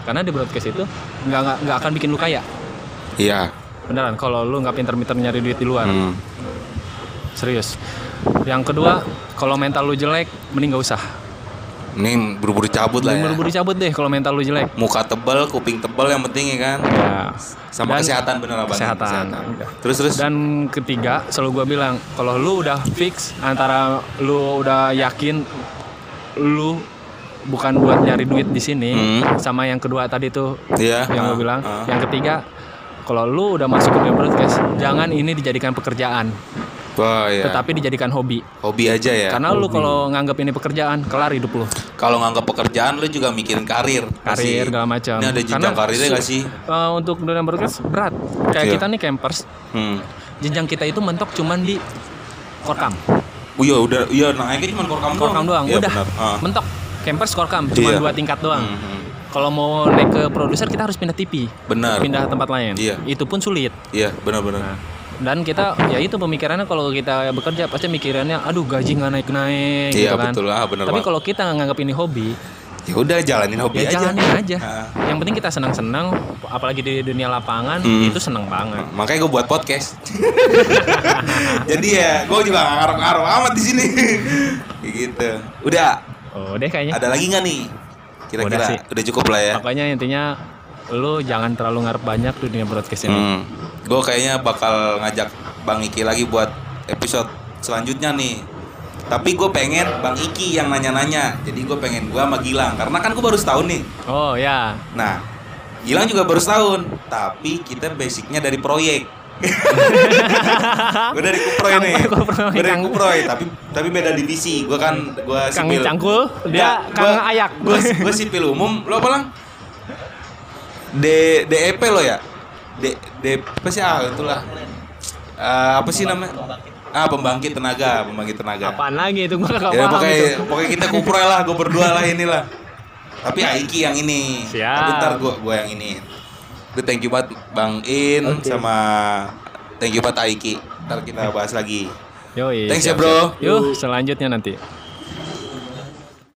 Karena di broadcast itu nggak nggak nggak akan bikin lu kaya. iya Beneran, kalau lu nggak pinter-pinter nyari duit di luar, hmm. Serius. Yang kedua, kalau mental lu jelek, mending gak usah. ini buru-buru cabut lah ya Buru-buru cabut deh kalau mental lu jelek. muka tebal kuping tebal yang penting ya kan Ya. sama Dan- kesehatan bener abang Kesehatan. Udah. terus terus Dan ketiga, selalu gua bilang, kalau lu udah fix antara lu udah yakin lu bukan buat nyari duit di sini, Hmm. sama yang kedua tadi tuh Iya. yang ah, gue bilang. ah. Yang ketiga, kalau lu udah masuk ke dunia broadcast, jangan ini dijadikan pekerjaan, Wah, iya. tetapi dijadikan hobi. hobi aja ya. Karena lu kalau nganggap ini pekerjaan, kelar hidup lu. kalau nganggap pekerjaan lu juga mikirin karir. Karir segala macam. Ini ada jenjang karirnya gak sih? eh, untuk dunia broadcast berat. Kayak Iya. kita nih campers, Hmm. jenjang kita itu mentok cuman di korkam. Oh iya udah iya naiknya cuma korkam doang. Korkam doang, Iya, udah. benar. Ah. Mentok. Campers korkam cuma Iya. dua tingkat doang. Hmm, hmm. kalau mau naik ke produser kita harus pindah TV. Benar. Pindah tempat lain. Iya. Itu pun sulit. Iya, benar-benar. Nah, dan kita ya itu pemikirannya kalau kita bekerja pasti mikirannya aduh gaji nggak naik naik Iya, gitu kan. betul. Ah, benar Tapi kalau kita nganggap ini hobi, Ya udah jalanin hobi ya aja. jalanin aja. Ah. Yang penting kita senang-senang, apalagi di dunia lapangan Hmm. itu senang banget. Makanya gue buat podcast. Jadi ya, gue juga gak ngaruh-ngaruh amat di sini. Gitu. Udah, Oh deh kayaknya. ada lagi nggak nih? Kira-kira Udah sih. udah cukup lah ya. Makanya intinya lu jangan terlalu ngarep banyak dunia broadcast ini. Hmm. Gue kayaknya bakal ngajak Bang Iki lagi buat episode selanjutnya nih. Tapi gue pengen Bang Iki yang nanya-nanya. Jadi gue pengen gue sama Gilang. Karena kan gue baru setahun nih. Oh ya. Nah, Gilang juga baru setahun. Tapi kita basicnya dari proyek. gue dari Kuproy Kang- nih. Gue dari Kang. Kuproy, tapi tapi beda divisi. Gue kan gue Kang sipil. Cangkul, dia Kang Ayak. Gue gue sipil umum. Lo apa lang? D DEP lo ya? D D apa sih ah itulah. Eh, apa sih namanya? Ah pembangkit tenaga, pembangkit tenaga. Apaan lagi itu gua gak Ya paham pokoknya, itu. pokoknya kita kuproy lah, gue berdua lah inilah. Tapi Aiki yang ini. Siap. Tapi ntar gue gue yang ini. Gue thank you banget Bang In sama thank you banget Aiki. Ntar kita bahas lagi. Yoi. Thanks ya, siap, bro. siap. Yuk, selanjutnya nanti.